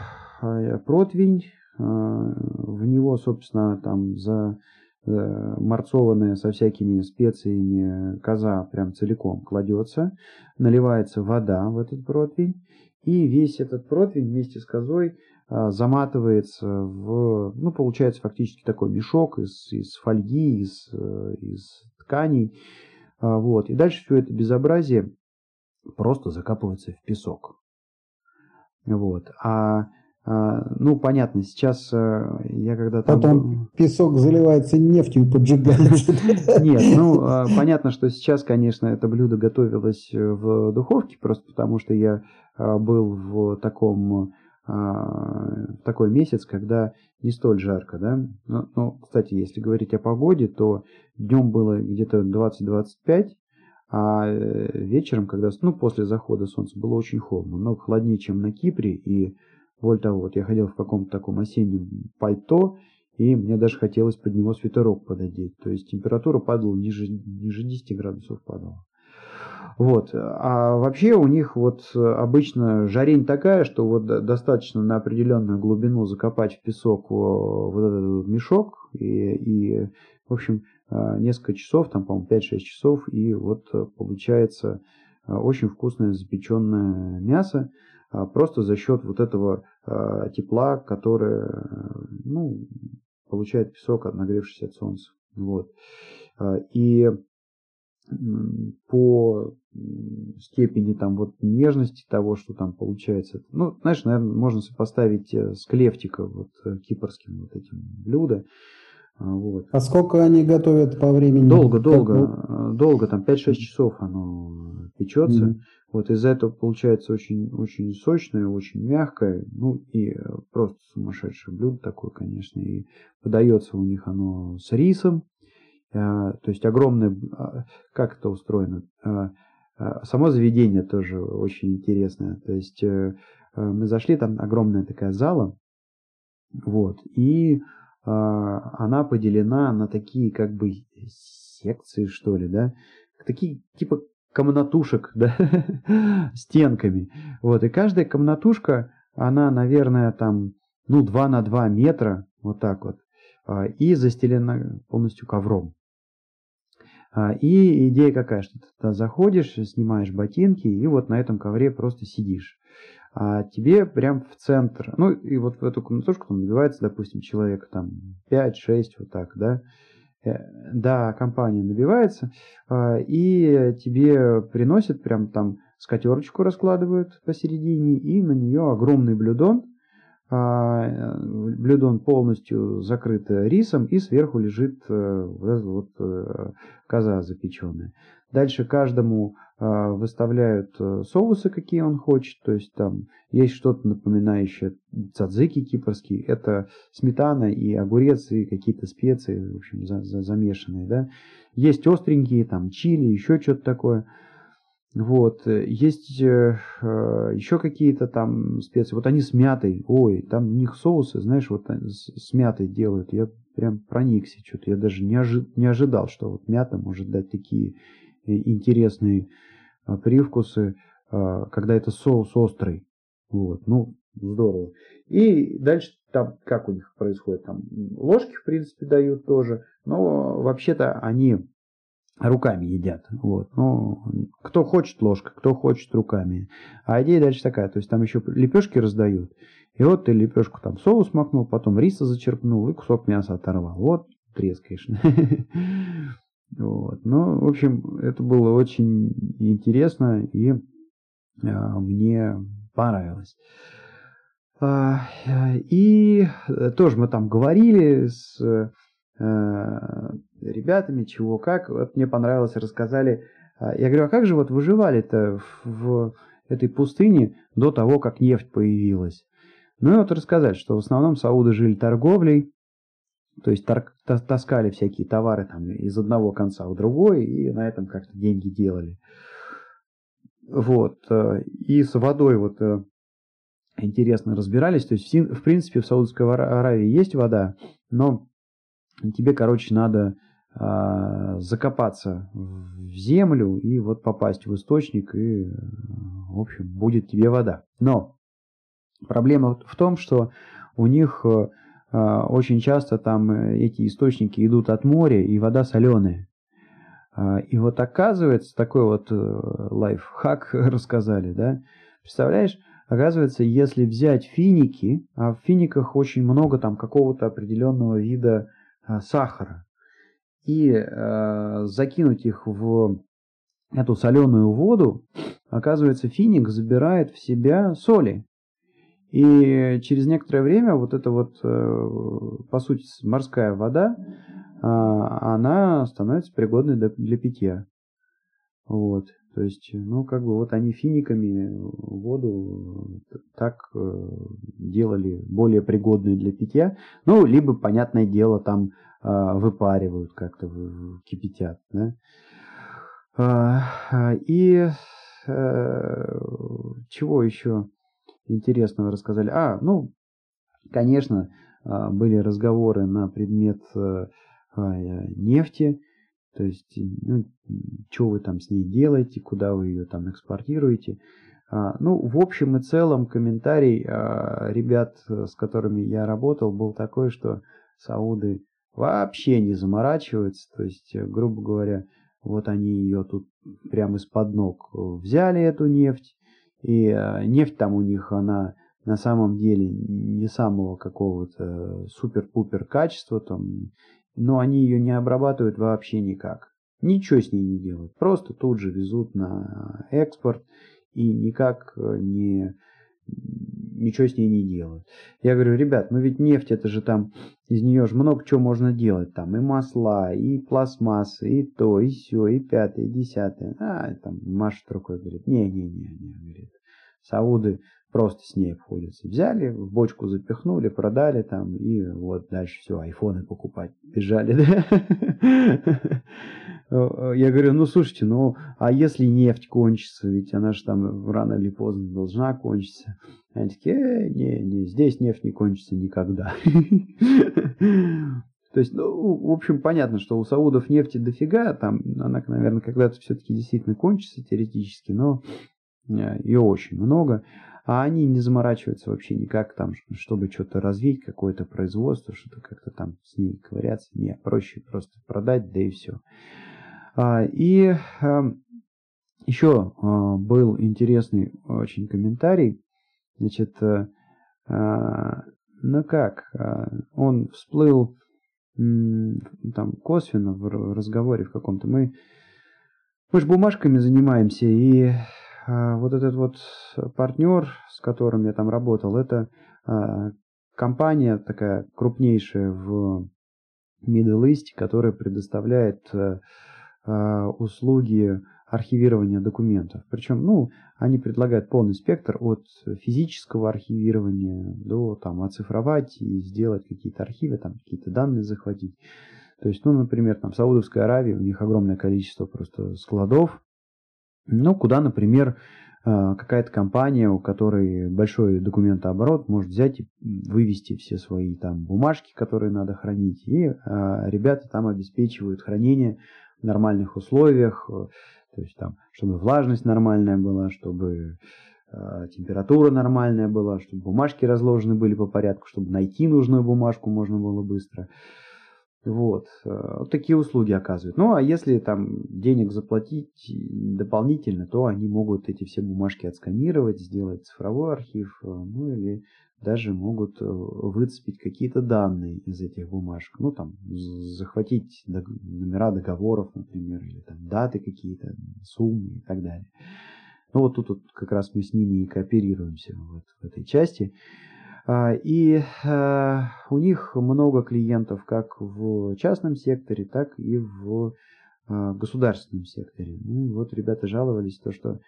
противень, в него, собственно, там за марцованная со всякими специями коза прям целиком кладется, наливается вода в этот противень, и весь этот противень вместе с козой а, заматывается в, ну, получается фактически такой мешок из, из фольги, из, э, из тканей. А, вот. И дальше все это безобразие просто закапывается в песок. Вот. А, а ну, понятно, сейчас э, я когда там... Потом песок заливается нефтью и поджигается. Нет, ну, понятно, что сейчас, конечно, это блюдо готовилось в духовке, просто потому что я был в таком а, такой месяц, когда не столь жарко, да. Но, но, кстати, если говорить о погоде, то днем было где-то 20-25, А э, вечером, когда, ну, после захода солнца было очень холодно, много холоднее, чем на Кипре, и более того, вот я ходил в каком-то таком осеннем пальто, и мне даже хотелось под него свитерок пододеть. То есть температура падала ниже, ниже 10 градусов падала. Вот. А вообще у них вот обычно жарень такая, что вот достаточно на определенную глубину закопать в песок вот этот мешок и, и в общем, несколько часов, там, по-моему, 5-6 часов, и вот получается очень вкусное запеченное мясо, просто за счет вот этого тепла, которое, ну, получает песок, нагревшийся от солнца. Вот. И по степени там вот нежности того, что там получается. Ну, знаешь, наверное, можно сопоставить э, с клефтика, вот э, кипрским вот этим блюдо. А, вот. А сколько они готовят по времени? Долго, долго, как... долго, там 5-6 часов оно печется. Mm-hmm. Вот из-за этого получается очень, очень сочное, очень мягкое, ну и э, просто сумасшедшее блюдо такое, конечно. И подается у них оно с рисом, а, то есть огромное, а, как это устроено? Само заведение тоже очень интересное. То есть э, мы зашли, там огромная такая зала, вот, и она поделена на такие как бы секции, что ли, да, такие типа комнатушек, да, стенками. Вот, и каждая комнатушка, она, наверное, там, ну, 2 на 2 метра, вот так вот, и застелена полностью ковром. А, и идея какая, что ты туда заходишь, снимаешь ботинки и вот на этом ковре просто сидишь. А тебе прям в центр, ну и вот в эту комнатушку там набивается, допустим, человек там 5-6, вот так, да, э, да, компания набивается, а, и тебе приносят прям там скатерочку раскладывают посередине, и на нее огромный блюдон, блюдо полностью закрыт рисом, и сверху лежит э, вот, вот э, коза запеченная. Дальше каждому а, выставляют э, соусы, какие он хочет. То есть там есть что-то напоминающее цадзики кипрский. Это сметана и огурец, и какие-то специи, в общем, за, замешанные. Да? Есть остренькие, там чили, еще что-то такое. Вот, э, есть э, э, еще какие-то там специи. Вот они с мятой. Ой, там у них соусы, знаешь, вот с, мятой делают. Я прям проникся что-то. Я даже не, ожи, не ожидал, что вот мята может дать такие э, интересные э, привкусы, э, когда это соус острый. Вот, ну, здорово. И дальше там, как у них происходит, там ложки, в принципе, дают тоже. Но вообще-то они руками едят. Вот. Ну, кто хочет ложка, кто хочет руками. А идея дальше такая, то есть там еще лепешки раздают. И вот ты лепешку там соус макнул, потом риса зачерпнул и кусок мяса оторвал. Вот трескаешь. Вот. Ну, в общем, это было очень интересно и а, мне понравилось. А, и тоже мы там говорили с Э, ребятами, чего, как. Вот мне понравилось, рассказали. А, я говорю, а как же вот выживали-то в этой пустыне до того, как нефть появилась? Ну и вот рассказать, что в основном сауды жили торговлей, то есть таскали всякие товары там из одного конца в другой и на этом как-то деньги делали. Вот. Э, и с водой вот э, интересно разбирались. То есть, в принципе, в Саудовской Аравии есть вода, но тебе, короче, надо э, закопаться в землю и вот попасть в источник, и, в общем, будет тебе вода. Но проблема в том, что у них э, очень часто там эти источники идут от моря, и вода соленая. И вот оказывается, такой вот э, лайфхак рассказали, да, представляешь, оказывается, если взять финики, а в финиках очень много там какого-то определенного вида Э, сахара и э, закинуть их в эту соленую воду, оказывается, финик забирает в себя соли. И через некоторое время вот эта вот, э, по сути, морская вода, э, она становится пригодной для, для питья. Вот. То есть, ну, как бы вот они финиками воду так э, делали более пригодной для питья. Ну, либо, понятное дело, там э, выпаривают как-то, кипятят, да. И чего еще интересного рассказали? А, ну, конечно, были разговоры на предмет нефти, то есть, ну, что вы там с ней делаете, куда вы ее там экспортируете. А, ну, в общем и целом комментарий а, ребят, с которыми я работал, был такой, что сауды вообще не заморачиваются. То есть, грубо говоря, вот они ее тут прямо из-под ног взяли, эту нефть. И а, нефть там у них, она на самом деле не самого какого-то супер-пупер качества, там, но они ее не обрабатывают вообще никак. Ничего с ней не делают. Просто тут же везут на экспорт и никак э, не, ничего с ней не делают. Я говорю, ребят, ну ведь нефть, это же там, из нее же много чего можно делать. Там и масла, и пластмассы, и то, и все, и пятое, и десятое. А, там машет рукой, говорит, не-не-не, не, говорит. Сауды просто с ней обходятся. Взяли, в бочку запихнули, продали там, и вот дальше все, айфоны покупать. Бежали, да? Я говорю, ну слушайте, ну а если нефть кончится, ведь она же там рано или поздно должна кончиться. Они такие, э, не, не, здесь нефть не кончится никогда. То есть, ну, в общем, понятно, что у саудов нефти дофига, там она, наверное, когда-то все-таки действительно кончится теоретически, но э, ее очень много а они не заморачиваются вообще никак там, чтобы что-то развить, какое-то производство, что-то как-то там с ней ковыряться. Не, проще просто продать, да и все. А, и эм, еще а, был интересный очень комментарий. Значит, э, а, ну как, он всплыл там косвенно в разговоре в каком-то. Мы, мы же бумажками занимаемся, и вот этот вот партнер, с которым я там работал, это а, компания такая крупнейшая в Middle East, которая предоставляет э, а, услуги архивирования документов. Причем, ну, они предлагают полный спектр от физического архивирования до там оцифровать и сделать какие-то архивы, там какие-то данные захватить. То есть, ну, например, там в Саудовской Аравии у них огромное количество просто складов, ну, куда, например, э, какая-то компания, у которой большой документооборот, может взять и вывести все свои там бумажки, которые надо хранить, и э, ребята там обеспечивают хранение в нормальных условиях, э, то есть там, чтобы влажность нормальная была, чтобы температура нормальная была, чтобы бумажки разложены были по порядку, чтобы найти нужную бумажку можно было быстро. Вот такие услуги оказывают. Ну, а если там денег заплатить дополнительно, то они могут эти все бумажки отсканировать, сделать цифровой архив, э, ну или даже могут э, выцепить какие-то данные из этих бумажек. Ну, там, захватить номера договоров, например, или там даты какие-то, суммы и так далее. Ну, вот тут вот как раз мы с ними и кооперируемся вот в этой части. А, и а, у них много клиентов как в частном секторе, так и в а, государственном секторе. Ну и вот ребята жаловались, то, что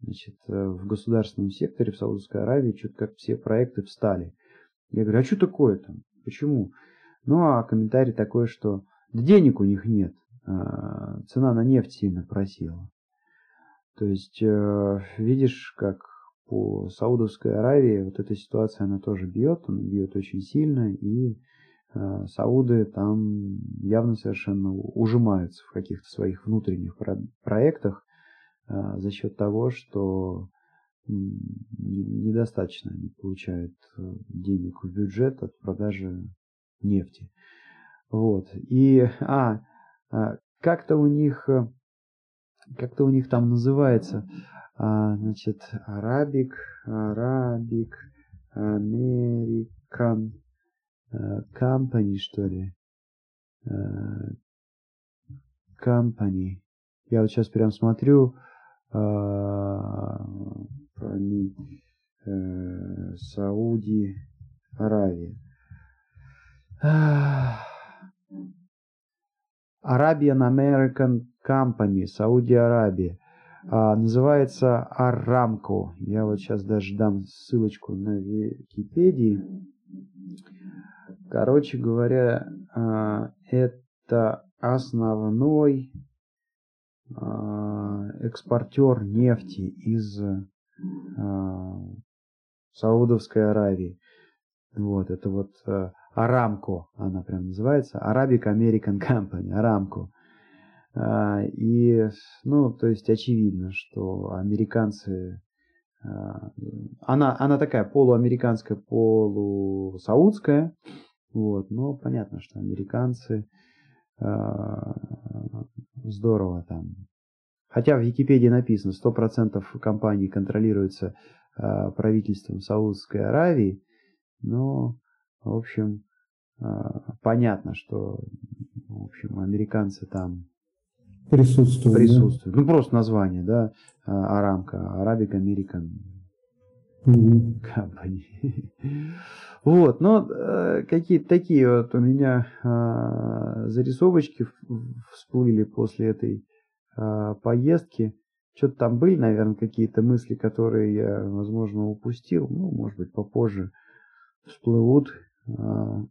значит, в государственном секторе в Саудовской Аравии что-то как все проекты встали. Я говорю, а что такое там? Почему? Ну, а комментарий такой, что да денег у них нет. Цена на нефть сильно просела. То есть, видишь, как по Саудовской Аравии вот эта ситуация, она тоже бьет, она бьет очень сильно, и э, Сауды там явно совершенно ужимаются в каких-то своих внутренних про проектах э, за счет того, что недостаточно они получают э, денег в бюджет от продажи нефти. Вот. И, а, а как-то у них, э, как-то у них там называется, значит, Arabic, American uh, Company, что ли? Uh, company. Я вот сейчас прям смотрю. Company, uh, Сауди Аравия. Arabian American Company, Сауди Арабия а, называется Арамко. Я вот сейчас даже дам ссылочку на Википедии. Короче говоря, а, это основной а, экспортер нефти из Саудовской Аравии. Вот, это вот Арамко, она прям называется, Arabic American Company, Арамко. И, ну, то есть очевидно, что американцы а, она, она такая полуамериканская, полусаудская. Вот, но понятно, что американцы э, здорово там. Хотя в Википедии написано, 100% компаний контролируется правительством Саудовской Аравии, но, в общем, понятно, что, в общем, американцы там присутствует. Присутствует. Да? Ну, просто название, да, а, Арамка, Arabic American Company. Вот, но э, какие-то такие вот у меня э, зарисовочки всплыли после этой э, поездки. Что-то там были, наверное, какие-то мысли, которые я, возможно, упустил. Ну, может быть, попозже всплывут. Э,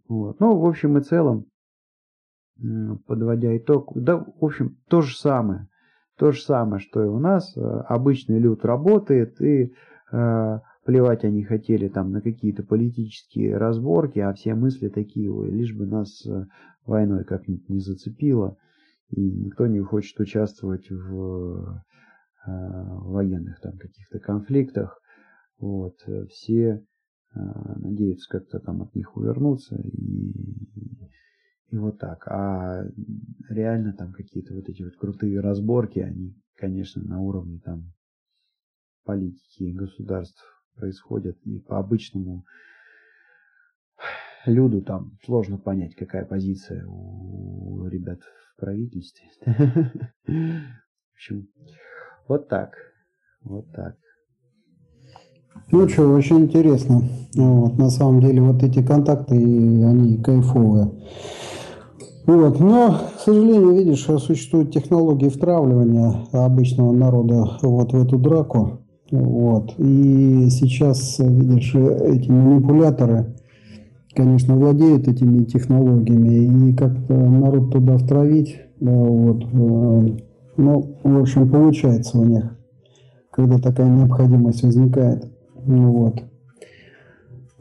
вот. Ну, в общем и целом, подводя итог, да, в общем, то же самое. То же самое, что и у нас. Э, обычный люд работает, и э, плевать они хотели там на какие-то политические разборки, а все мысли такие, ой, лишь бы нас э, войной как-нибудь не зацепило, и никто не хочет участвовать в э, военных там каких-то конфликтах. Вот, э, все э, надеются как-то там от них увернуться и и вот так. А реально там какие-то вот эти вот крутые разборки, они, конечно, на уровне там политики и государств происходят. И по обычному люду там сложно понять, какая позиция у ребят в правительстве. В общем, вот так. Вот так. Ну что, очень интересно. Вот, на самом деле вот эти контакты, они кайфовые. Вот. Но, к сожалению, видишь, существуют технологии втравливания обычного народа вот в эту драку. Вот. И сейчас, видишь, эти манипуляторы, конечно, владеют этими технологиями, и как-то народ туда втравить, вот, э, ну, в общем, получается у них, когда такая необходимость возникает. Вот.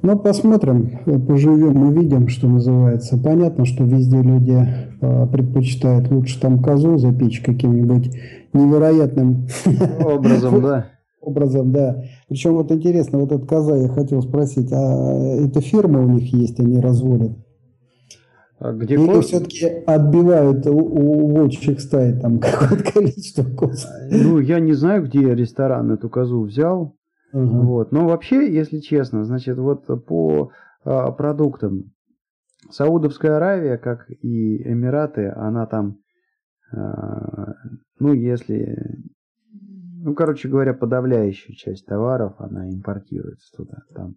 Ну, посмотрим, поживем, увидим, что называется. Понятно, что везде люди э, предпочитают лучше там козу запечь каким-нибудь невероятным образом, да. Образом, да. Причем вот интересно, вот эта коза, я хотел спросить, а это фирма у них есть, они разводят? А где Или коз... все-таки отбивают у, у волчьих стай там какое-то количество коз? Ну, я не знаю, где ресторан эту козу взял. Угу. Вот. Но вообще, если честно, значит, вот по а, продуктам Саудовская Аравия, как и Эмираты, она там, а, ну, если, ну, короче говоря, подавляющая часть товаров, она импортируется туда. Там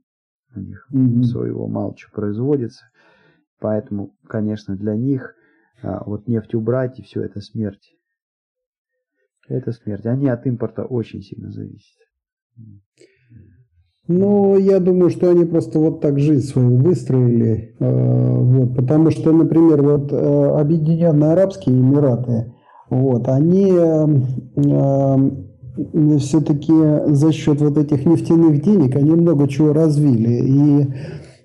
у них угу. своего мало чего производится. Поэтому, конечно, для них а, вот нефть убрать и все это смерть. Это смерть. Они от импорта очень сильно зависят. Ну, я думаю, что они просто вот так жизнь свою выстроили. Э, вот, потому что, например, вот э, Объединенные Арабские Эмираты, вот, они э, все-таки за счет вот этих нефтяных денег, они много чего развили. И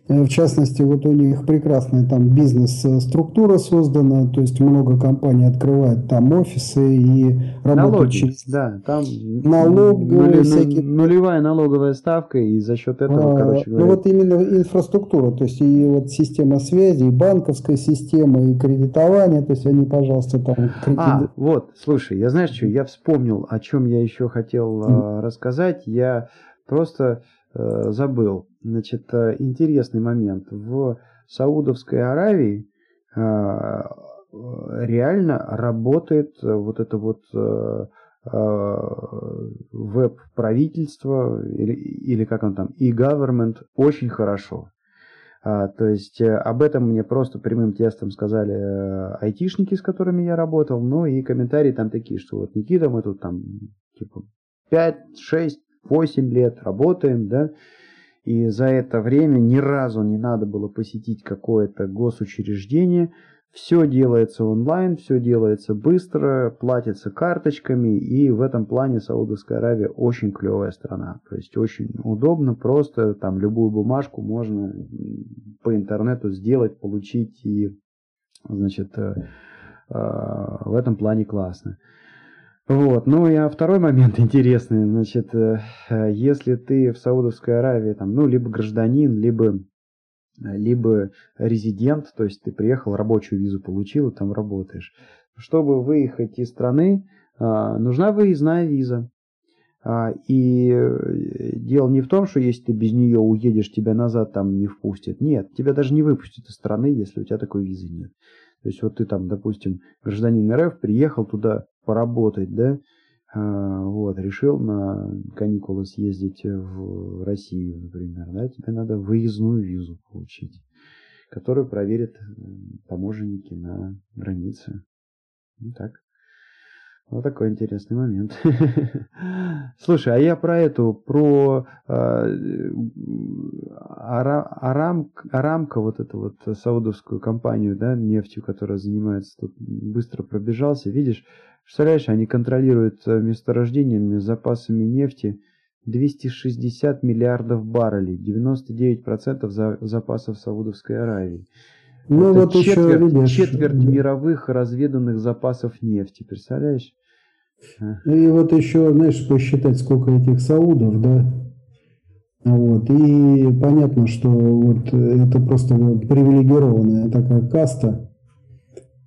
в частности, вот у них прекрасная там бизнес-структура создана, то есть много компаний открывают там офисы и работают Налоги, через... Да, там налоговые нули, всякие... нулевая налоговая ставка, и за счет этого, а, короче говоря... Ну вот именно инфраструктура, то есть и вот система связи, и банковская система, и кредитование, то есть они, пожалуйста, там... Кредит... А, вот, слушай, я знаешь что, я вспомнил, о чем я еще хотел mm. рассказать, я просто э, забыл. Значит, э, интересный момент. В Саудовской Аравии э, реально работает вот это вот э, веб-правительство или, или как он там, e-government очень хорошо. А, то есть об этом мне просто прямым тестом сказали айтишники, с которыми я работал, ну и комментарии там такие, что вот Никита, мы тут там типа 5, 6, 8 лет работаем, да, и за это время ни разу не надо было посетить какое-то госучреждение. Все делается онлайн, все делается быстро, платится карточками, и в этом плане Саудовская Аравия очень клевая страна. То есть очень удобно, просто там любую бумажку можно по интернету сделать, получить, и значит, э, э, в этом плане классно. Вот, ну и а второй момент интересный, значит, э, если ты в Саудовской Аравии, там, ну, либо гражданин, либо либо резидент, то есть ты приехал, рабочую визу получил и там работаешь. Чтобы выехать из страны, а, нужна выездная виза. А, и э, дело не в том, что если ты без нее уедешь, тебя назад там не впустят. Нет, тебя даже не выпустят из страны, если у тебя такой визы нет. То есть вот ты там, допустим, гражданин РФ, приехал туда поработать, да, а, вот, решил на каникулы съездить в Россию, например, да, тебе надо выездную визу получить, которую проверят э, таможенники на границе. Ну так. Вот такой интересный момент. Слушай, а я про эту, про э, Арам, Арамка, вот эту вот саудовскую компанию, да, нефтью, которая занимается, тут быстро пробежался, видишь, Представляешь, они контролируют э, месторождениями, запасами нефти 260 миллиардов баррелей, 99% за, запасов Саудовской Аравии. Ну, Это вот четверть, еще, видишь, четверть мировых разведанных запасов нефти, представляешь? А. И вот еще, знаешь, посчитать, сколько этих саудов, да? Вот. И понятно, что вот это просто привилегированная такая каста.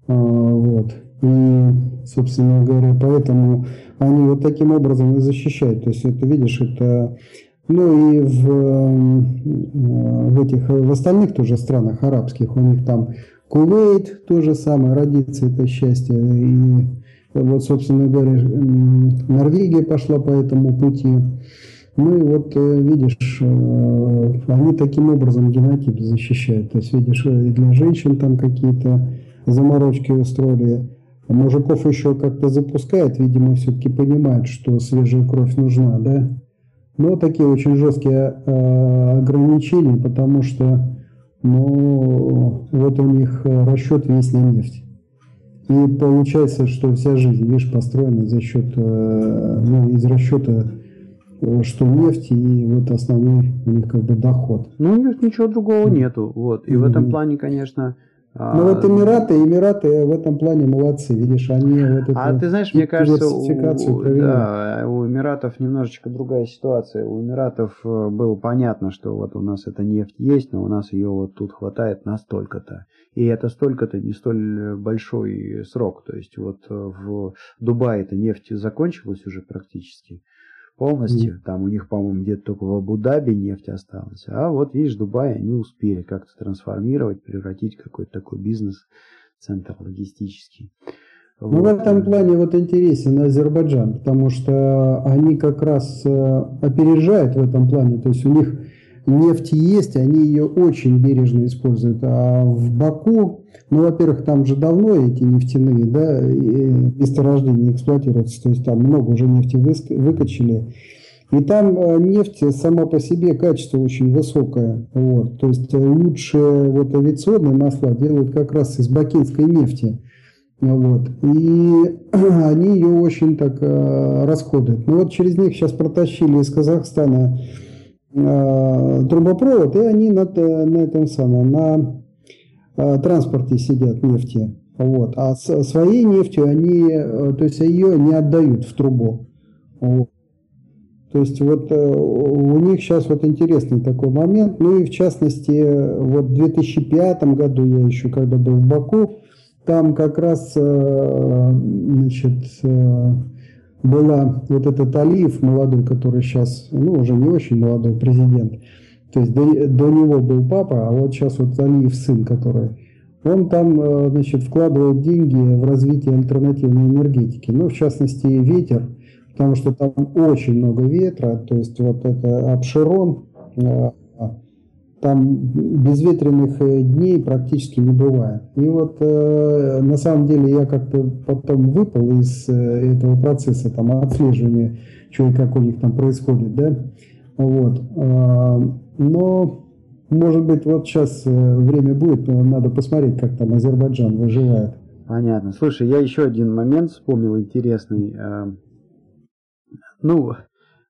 А, вот. И, собственно говоря, поэтому они вот таким образом и защищают. То есть это, видишь, это... Ну и в, в этих, в остальных тоже странах арабских, у них там Кувейт то же самое, родится это счастье. И вот, собственно говоря, Норвегия пошла по этому пути. Ну и вот э, видишь, э, они таким образом генотип защищают. То есть видишь, и для женщин там какие-то заморочки устроили. Мужиков еще как-то запускает, видимо, все-таки понимает, что свежая кровь нужна, да? Но такие очень жесткие э, ограничения, потому что, ну, вот у них расчет весь на нефть. И получается, что вся жизнь, видишь, построена за счет, э, ну, из расчета, э, что нефть и вот основной у них как бы доход. Ну, у них ничего другого нету, вот. И mm-hmm. в этом плане, конечно, ну вот Эмираты, Эмираты в этом плане молодцы, видишь, они вот эту А ты знаешь, мне кажется, у, да, у Эмиратов немножечко другая ситуация. У Эмиратов э, было понятно, что вот у нас эта нефть есть, но у нас ее вот тут хватает настолько-то. И это столько-то не столь большой срок. То есть вот в Дубае эта нефть закончилась уже практически полностью. Mm. Там у них, по-моему, где-то только в Абу-Даби нефть осталась. А вот, видишь, Дубай они успели как-то трансформировать, превратить какой-то такой бизнес-центр логистический. Ну, вот. в этом плане вот интересен Азербайджан, потому что они как раз э, опережают в этом плане. То есть у них нефть есть, они ее очень бережно используют. А в Баку, ну, во-первых, там же давно эти нефтяные да, месторождения эксплуатируются, то есть там много уже нефти выкачали. И там э, нефть сама по себе качество очень высокое. Вот. То есть лучшие вот авиационные масла делают как раз из бакинской нефти. Вот. И они ее очень так э, расходуют. Ну вот через них сейчас протащили из Казахстана Э, трубопровод, и они на, на этом самом, на э, транспорте сидят нефти. Вот. А своей нефтью они, э, то есть ее не отдают в трубу. Вот. То есть вот у них сейчас вот интересный такой момент. Ну и в частности, вот в 2005 году я еще когда был в Баку, там как раз значит, была вот этот Алиев молодой, который сейчас, ну, уже не очень молодой президент. То есть до, до него был папа, а вот сейчас вот Алиев сын, который... Он там, э, значит, вкладывал деньги в развитие альтернативной энергетики. Ну, в частности, ветер, потому что там очень много ветра, то есть вот это Обширон, э, там безветренных э, дней практически не бывает. И вот э, на самом деле я как-то потом выпал из э, этого процесса там отслеживания, что и как у них там происходит, да. Вот. Э, но может быть, вот сейчас время будет, надо посмотреть, как там Азербайджан выживает. Понятно. Слушай, я еще один момент вспомнил интересный. Ну,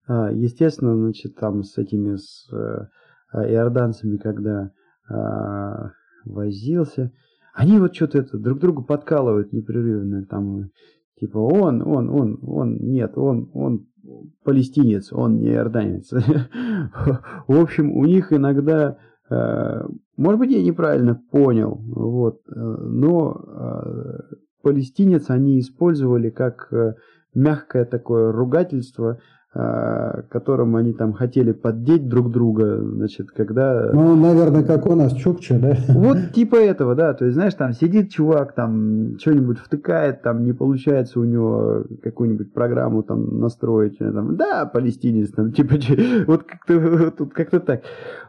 естественно, значит, там с этими с иорданцами, когда возился, они вот что-то это друг другу подкалывают непрерывно, там, типа, он, он, он, он, нет, он, он палестинец, он не иорданец. В общем, у них иногда, э, может быть, я неправильно понял, вот, э, но э, палестинец они использовали как мягкое такое ругательство – которым они там хотели поддеть друг друга, значит, когда... Ну, наверное, как у нас Чукча, да? Вот типа этого, да, то есть, знаешь, там сидит чувак, там что-нибудь втыкает, там не получается у него какую-нибудь программу там настроить, там, да, палестинец, там, типа, вот как-то тут как-то так.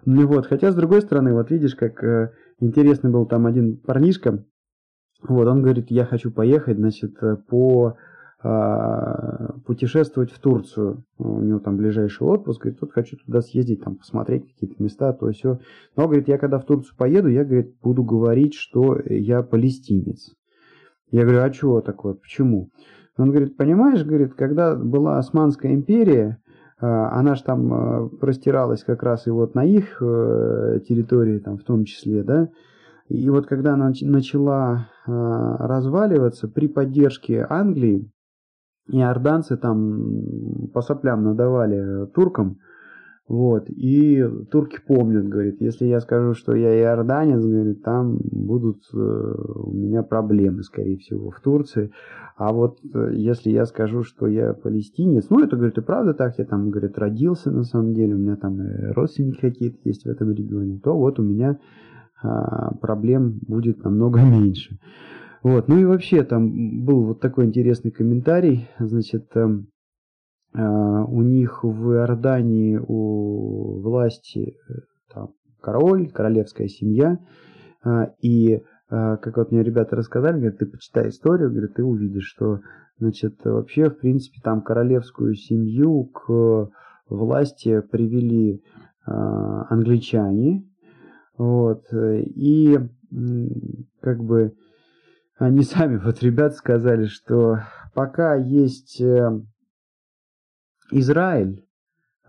Ну вот, хотя, с другой стороны, вот видишь, как э, интересный был там один парнишка, вот, он говорит, я хочу поехать, значит, по а, путешествовать в Турцию. У него там ближайший отпуск, и тут хочу туда съездить, там посмотреть какие-то места, то все. Но, говорит, я когда в Турцию поеду, я, говорит, буду говорить, что я палестинец. Я говорю, а чего такое, почему? Он говорит, понимаешь, говорит, когда была Османская империя, а, она же там а, простиралась как раз и вот на их э, территории, там в том числе, да, и вот когда она начала разваливаться при поддержке Англии, иорданцы там по соплям надавали туркам, вот, и турки помнят, говорит, если я скажу, что я иорданец, говорит, там будут э, у меня проблемы, скорее всего, в Турции. А вот э, если я скажу, что я палестинец, ну, это, говорит, и правда так, я там, говорит, родился на самом деле, у меня там родственники какие-то есть в этом регионе, то вот у меня а, проблем будет намного меньше. Вот. Ну и вообще там был вот такой интересный комментарий. Значит, э, у них в Иордании у власти э, там, король, королевская семья. Э, и, как вот мне ребята рассказали, говорят, ты почитай историю, говорят, ты увидишь, что значит, вообще, в принципе, там королевскую семью к власти привели англичане. Вот. И как бы они сами, вот ребят сказали, что пока есть э, Израиль,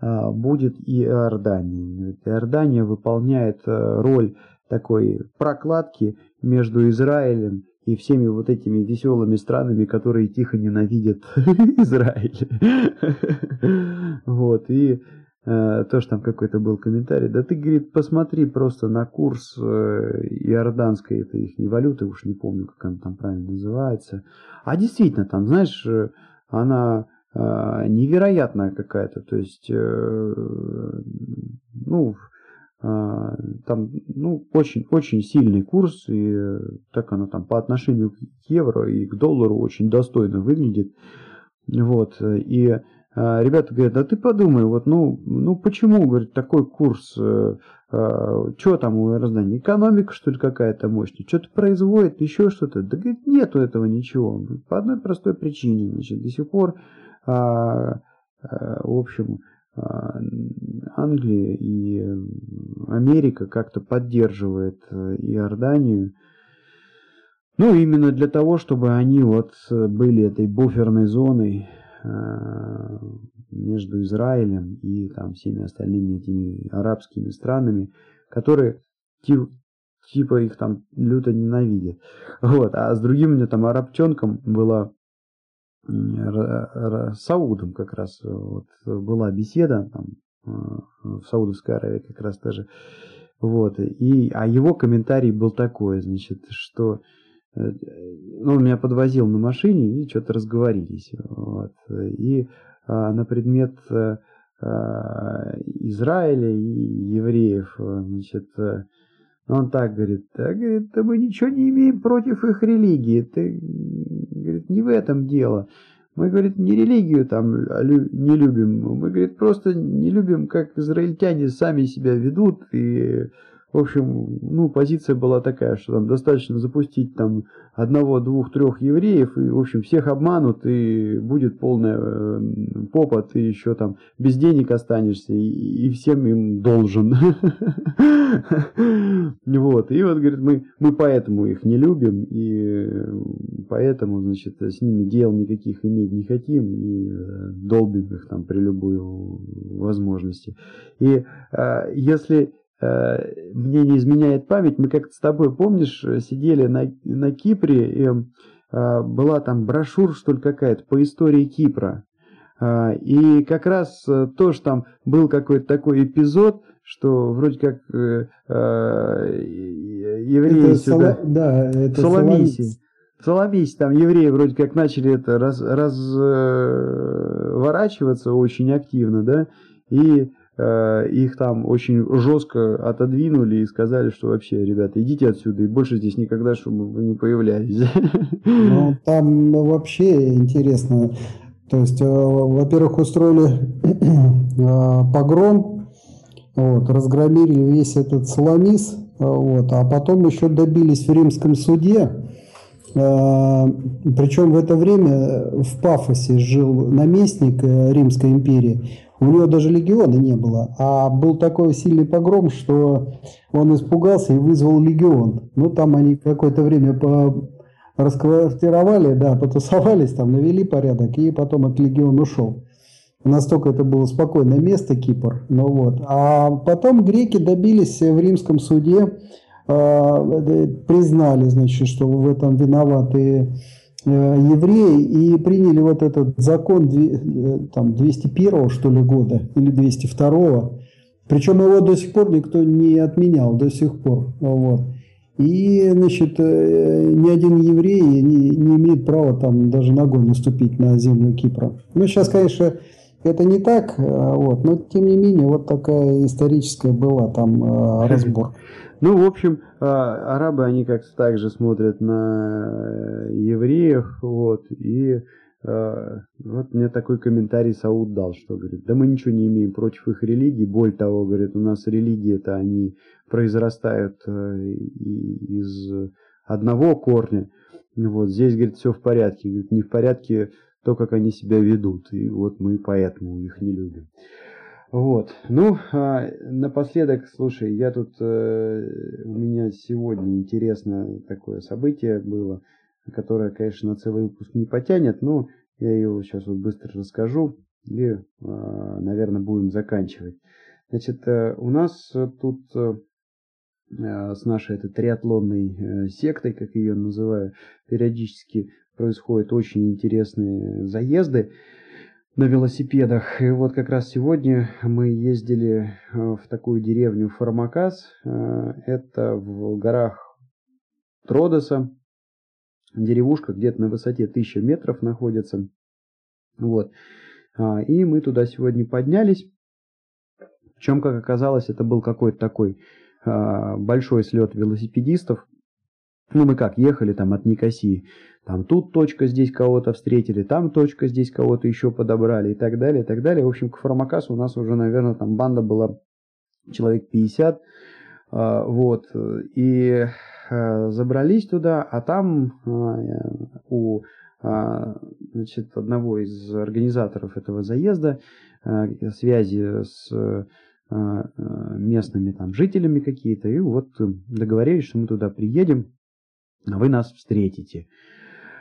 а, будет и Иордания. Иордания выполняет э, роль такой прокладки между Израилем и всеми вот этими веселыми странами, которые тихо ненавидят Израиль. Вот, и тоже там какой-то был комментарий, да ты, говорит, посмотри просто на курс э, иорданской, это их не валюты, уж не помню, как она там правильно называется. А действительно, там, знаешь, э, она невероятная какая-то, то есть, ну, там, ну, очень, очень сильный курс, и так оно там по отношению к евро и к доллару очень достойно выглядит. Вот, и ребята говорят, да ты подумай, вот, ну, ну почему, говорит, такой курс, э, э, что там у Иордании, экономика, что ли, какая-то мощная, что-то производит, еще что-то. Да, говорит, нету этого ничего. По одной простой причине, значит, до сих пор, а, а, в общем, а, Англия и Америка как-то поддерживает э, Иорданию, ну, именно для того, чтобы они вот были этой буферной зоной, Э, между Израилем и там всеми остальными этими арабскими странами, которые типа их там люто ненавидят. Вот. А с другим у меня там арабчонком была Саудом как раз вот, была беседа там э, в Саудовской Аравии как раз тоже. Вот. И, а его комментарий был такой, значит, что Э, он меня подвозил на машине и что-то разговорились. Вот. И а, на предмет а, Израиля и евреев, значит, он так говорит, да, говорит, да мы ничего не имеем против их религии, ты, говорит, не в этом дело. Мы, говорит, не религию там не любим, мы, говорит, просто не любим, как израильтяне сами себя ведут и в общем, ну, позиция была такая, что там достаточно запустить там одного, двух, трех евреев, и, в общем, всех обманут, и будет полная э, попа, ты еще там без денег останешься, и, и всем им должен. Вот, и вот, говорит, мы, мы поэтому их не любим, и поэтому, значит, с ними дел никаких иметь не хотим, и э, долбим их там при любой возможности. И э, если Э, мне не изменяет память, мы как-то с тобой, помнишь, сидели на, на Кипре, и э, была там брошюра, что ли, какая-то по истории Кипра. Э, и как раз тоже там был какой-то такой эпизод, что вроде как э, э, евреи это сюда... Соло... Да, это Соломиси. В Соломисе там евреи вроде как начали это раз, разворачиваться очень активно, да, и Э, их там очень жестко отодвинули и сказали, что вообще, ребята, идите отсюда и больше здесь никогда, чтобы вы не появлялись. Ну, там вообще интересно. То есть, э, во-первых, устроили э, погром, вот, разгромили весь этот Соломис, вот, а потом еще добились в римском суде, причем в это время в Пафосе жил наместник Римской империи, у него даже легиона не было, а был такой сильный погром, что он испугался и вызвал легион. Ну, там они какое-то время по расквартировали, да, потусовались, там навели порядок, и потом этот легион ушел. Настолько это было спокойное место, Кипр. Ну вот. А потом греки добились в римском суде, э, признали, значит, что в этом виноваты евреи и приняли вот этот закон э, там, 201 что ли года или 202 причем его до сих пор никто не отменял до сих пор вот. и значит э, ни один еврей не, не имеет права там даже ногой наступить на землю Кипра. Ну сейчас конечно это не так вот но тем не менее вот такая историческая была там разбор ну, в общем, а, арабы, они как-то так же смотрят на э, евреев, вот, и а, вот мне такой комментарий Сауд дал, что говорит, да мы ничего не имеем против их религии, более того, говорит, у нас религии-то они произрастают э, из одного корня, вот, здесь, говорит, все в порядке, говорит, не в порядке то, как они себя ведут, и вот мы поэтому их не любим. Вот. Ну, а, напоследок, слушай, я тут, э, у меня сегодня интересное такое событие было, которое, конечно, на целый выпуск не потянет, но я его сейчас вот быстро расскажу и, э, наверное, будем заканчивать. Значит, э, у нас тут э, с нашей этой триатлонной сектой, как ее называю, периодически происходят очень интересные заезды на велосипедах. И вот как раз сегодня мы ездили э, в такую деревню Формакас. Э, это в горах Тродоса. Деревушка где-то на высоте 1000 метров находится. Вот. А, и мы туда сегодня поднялись. Причем, как оказалось, это был какой-то такой а, большой слет велосипедистов. Ну, мы как, ехали там от Никосии там тут точка, здесь кого-то встретили, там точка, здесь кого-то еще подобрали и так далее, и так далее. В общем, к Формакасу у нас уже, наверное, там банда была человек 50, а, вот, и а, забрались туда, а там а, у значит, одного из организаторов этого заезда связи с местными там жителями какие-то, и вот договорились, что мы туда приедем, вы нас встретите.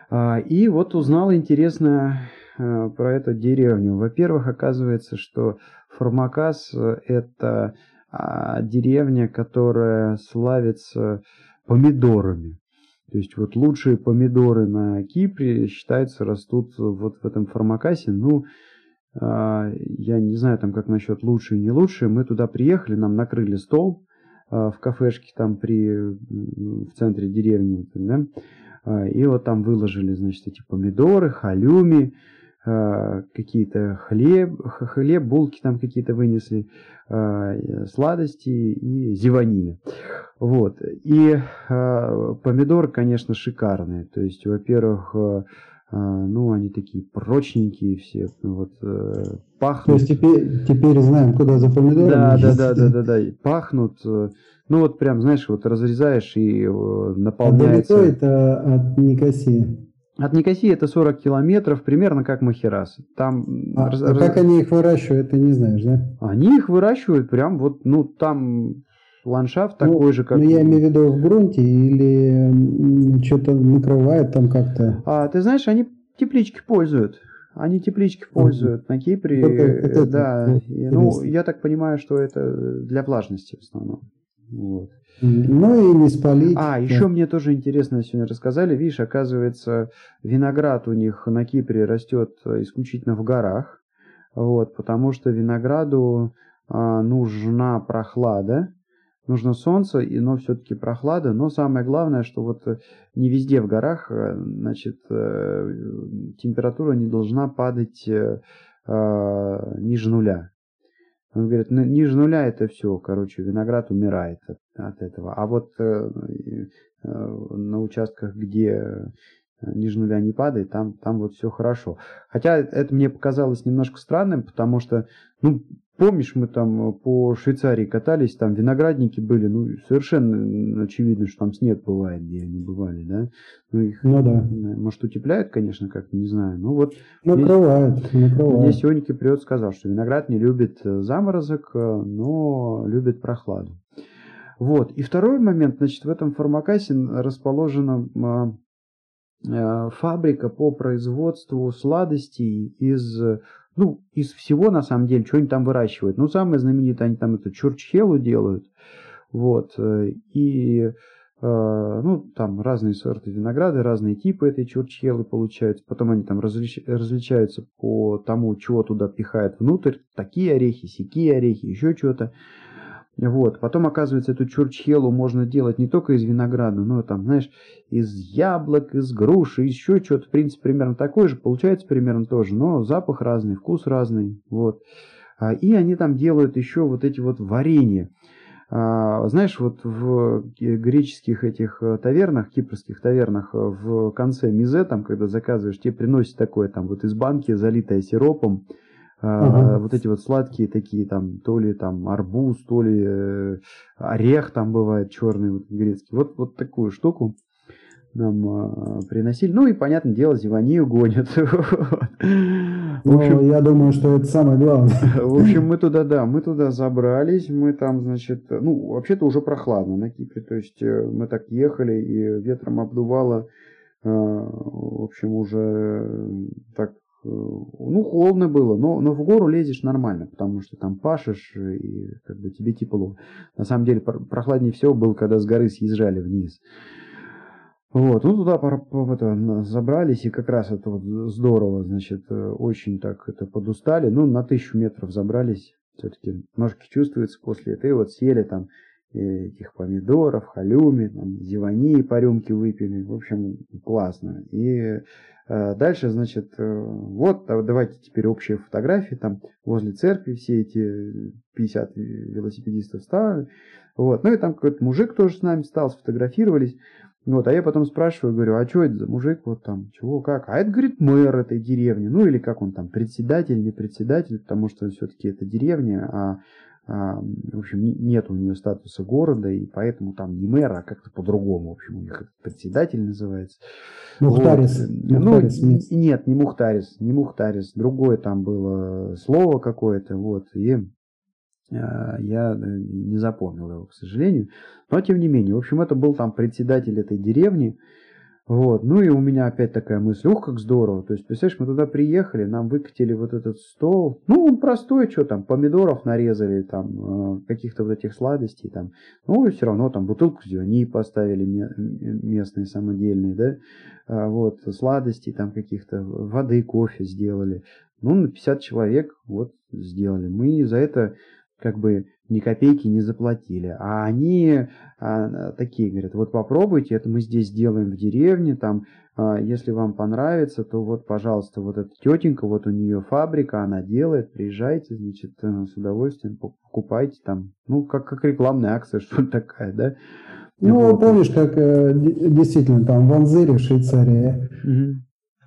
А, и вот узнал интересно э, про эту деревню. Во-первых, оказывается, что Формакас э, – это а, деревня, которая славится помидорами. То есть вот лучшие помидоры на Кипре, считается, растут вот в этом Формакасе. Ну, а, я не знаю там как насчет лучшие не лучшие. Мы туда приехали, нам накрыли стол в кафешке там при, в центре деревни. Да? А, и вот там выложили, значит, эти помидоры, халюми, а, какие-то хлеб, хлеб, булки там какие-то вынесли, а, сладости и зеванина. Вот. И помидоры, конечно, шикарные. То есть, во-первых, ну, они такие прочненькие все, вот, э, пахнут. То есть теперь, теперь знаем, куда за помидорами. Да, да, да, да, да, да, пахнут, э, Ну вот прям, знаешь, вот разрезаешь и наполняется... А далеко это от Никосии? От Никосии это 40 километров, примерно как Махерас. Там а, раз, а как они их выращивают, ты не знаешь, да? Они их выращивают прям вот, ну там ландшафт ну, такой же, как... Ну, я имею в виду в грунте или что-то накрывает там как-то? А, ты знаешь, они теплички пользуют. Они теплички пользуют на Кипре. Это, это, да. Это, ну, я так понимаю, что это для влажности в основном. Вот. Ну и не спалить. А, да. еще мне тоже интересно сегодня рассказали. Видишь, оказывается, виноград у них на Кипре растет исключительно в горах. Вот, потому что винограду а, нужна прохлада нужно солнце, и, но все-таки прохлада. Но самое главное, что вот э, не везде в горах, э, значит, э, температура не должна падать ниже нуля. Он говорит, ниже нуля это все, короче, виноград умирает от, от этого. А вот на участках, где ниже нуля не падает, там, там вот все хорошо. Хотя это мне показалось немножко странным, потому что, ну, Помнишь, мы там по Швейцарии катались, там виноградники были, ну, совершенно очевидно, что там снег бывает, где они бывали, да? Ну, их, ну да. Может, утепляют, конечно, как не знаю. Ну, вот накрывают, здесь, накрывают. Здесь сегодня Киприот сказал, что виноград не любит э, заморозок, э, но любит прохладу. Вот. И второй момент, значит, в этом фармакасе расположена фабрика по производству сладостей из ну, из всего, на самом деле, что они там выращивают. Ну, самое знаменитое, они там это чурчхелу делают. Вот. Э, и, э, ну, там разные сорты винограда, разные типы этой чурчхелы получаются. Потом они там различ, различаются по тому, чего туда пихают внутрь. Такие орехи, сякие орехи, еще что-то. Вот. Потом, оказывается, эту чурчхелу можно делать не только из винограда, но там, знаешь, из яблок, из груши, еще что-то. В принципе, примерно такое же. Получается примерно тоже, но запах разный, вкус разный. Вот. А, и они там делают еще вот эти вот варенья. А, знаешь, вот в греческих этих э, тавернах, кипрских тавернах, э, в конце мизе, там, когда заказываешь, тебе приносят такое там вот из банки, залитое сиропом, Ага. Вот эти вот сладкие такие, там, то ли там арбуз, то ли э, орех там бывает черный, вот, грецкий. Вот, вот такую штуку нам э, приносили. Ну и, понятное дело, зеванию гонят. В общем, ну, я думаю, что это самое главное. В общем, мы туда, да, мы туда забрались, мы там, значит, ну, вообще-то уже прохладно на Кипре, то есть э, мы так ехали, и ветром обдувало, э, в общем, уже так ну, холодно было, но, но в гору лезешь нормально, потому что там пашешь и как бы тебе тепло. На самом деле прохладнее всего было, когда с горы съезжали вниз. Вот, ну туда это, забрались, и как раз это вот здорово, значит, э, очень так это подустали. Ну, на тысячу метров забрались, все-таки ножки чувствуются после этого. И вот съели там этих помидоров, халюми, там, зевани по рюмке выпили. В общем, классно. И э, дальше, значит, э, вот, давайте теперь общие фотографии. Там возле церкви все эти 50 велосипедистов стали. Вот. Ну и там какой-то мужик тоже с нами стал, сфотографировались. Вот, а я потом спрашиваю, говорю, а что это за мужик, вот там, чего, как? А это, говорит, мэр этой деревни, ну или как он там, председатель, не председатель, потому что все-таки это деревня, а а, в общем, нет у нее статуса города, и поэтому там не мэр, а как-то по-другому. В общем, у них председатель называется. Мухтарис. Вот. Мухтарис ну, нет, не Мухтарис, не Мухтарис. Другое там было слово какое-то, вот, и а, я э, не запомнил его, к сожалению. Но, тем не менее, в общем, это был там председатель этой деревни, вот. Ну и у меня опять такая мысль, ух, как здорово. То есть, представляешь, мы туда приехали, нам выкатили вот этот стол. Ну, он простой, что там, помидоров нарезали, там, э, каких-то вот этих сладостей, там. Ну, и все равно там бутылку зелени поставили местные, самодельные, да. А, вот, сладостей там каких-то, воды, кофе сделали. Ну, на 50 человек вот сделали. Мы за это как бы ни копейки не заплатили. А они а, такие говорят, вот попробуйте, это мы здесь делаем в деревне, там, а, если вам понравится, то вот, пожалуйста, вот эта тетенька, вот у нее фабрика, она делает, приезжайте, значит, э, с удовольствием покупайте там, ну, как, как рекламная акция, что такая, да? Ну, вот. помнишь, как э, действительно там в Анзере, в Швейцарии, угу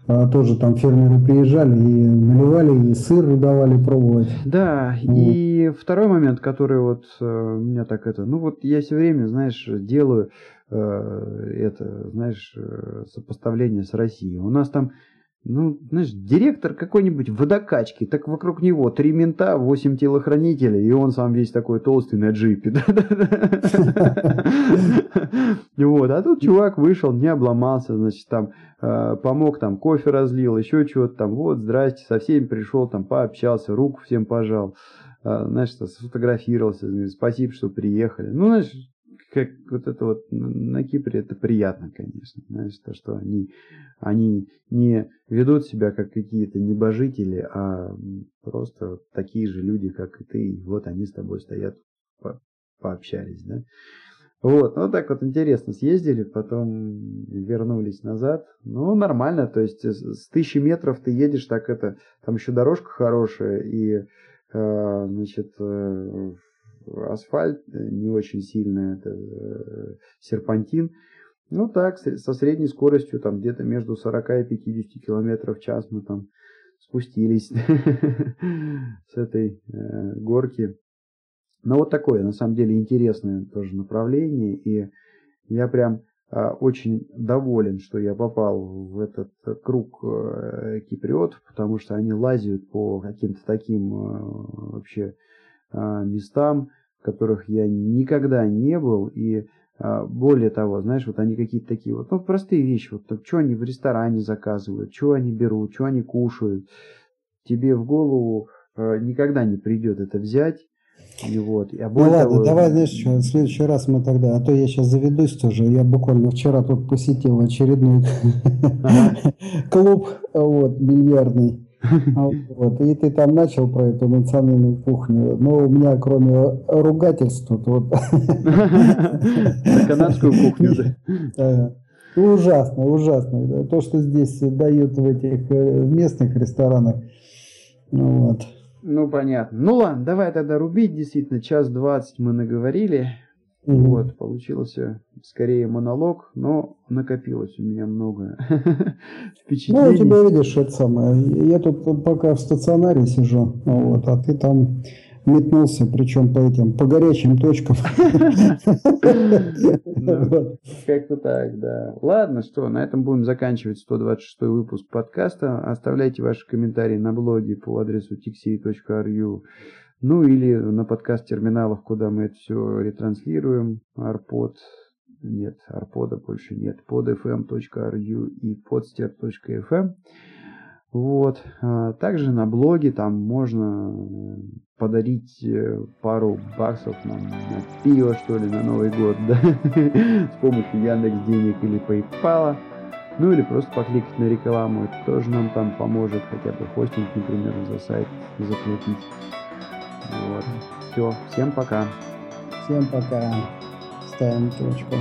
тоже там фермеры приезжали и наливали, и сыр давали пробовать. Да, вот. и второй момент, который вот э, меня так это, ну вот я все время, знаешь, делаю э, это, знаешь, э, сопоставление с Россией. У нас там ну, знаешь, директор какой-нибудь водокачки, так вокруг него три мента, восемь телохранителей, и он сам весь такой толстый на джипе. Вот, а тут чувак вышел, не обломался, значит, там э, помог, там кофе разлил, еще чего-то там, вот, здрасте, со всеми пришел, там пообщался, руку всем пожал, э, знаешь, сфотографировался, спасибо, что приехали. Ну, знаешь, как вот это вот на Кипре это приятно, конечно, знаешь, то, что они, они не ведут себя как какие-то небожители, а просто такие же люди, как и ты, и вот они с тобой стоят, по пообщались, да. Вот, ну так вот интересно съездили, потом вернулись назад. Ну, нормально, то есть с тысячи метров ты едешь, так это, там еще дорожка хорошая, и, э, значит, э, асфальт э, не очень сильный, это э, серпантин. Ну так, со средней скоростью там где-то между 40 и 50 километров в час мы там спустились с этой э, горки. Но вот такое, на самом деле, интересное тоже направление. И я прям а, очень доволен, что я попал в этот круг киприотов, потому что они лазят по каким-то таким вообще местам, в которых я никогда не был, и а, более того, знаешь, вот они какие-то такие вот, ну, простые вещи, вот что они в ресторане заказывают, что они берут, что они кушают, тебе в голову а, никогда не придет это взять, и вот, а ну ладно, того... давай, знаешь что, в следующий раз мы тогда, а то я сейчас заведусь тоже, я буквально вчера тут посетил очередной клуб, вот, бильярдный, вот, и ты там начал про эту национальную кухню. Но у меня, кроме ругательств, тут вот... Канадскую кухню, да. Ужасно, ужасно. То, что здесь дают в этих э, местных ресторанах. Ну, вот. Ну, понятно. Ну, ладно, давай тогда рубить. Действительно, час двадцать мы наговорили. Угу. Вот, получился скорее монолог, но накопилось у меня много впечатлений. Ну, у тебя, видишь, это самое. Я тут пока в стационаре сижу, вот, а ты там метнулся, причем по этим, по горячим точкам. Ну, как-то так, да. Ладно, что, на этом будем заканчивать 126 выпуск подкаста. Оставляйте ваши комментарии на блоге по адресу tixi.ru ну или на подкаст-терминалах, куда мы это все ретранслируем. Арпод, нет, арпода больше нет. podfm.ru и podster.fm. Вот. А также на блоге там можно подарить э, пару баксов нам на пиво, что ли, на Новый год, да, с помощью Яндекс денег или PayPal. Ну или просто покликать на рекламу, это тоже нам там поможет, хотя бы хостинг, например, за сайт заплатить. Вот. Все, всем пока. Всем пока. Ставим точку.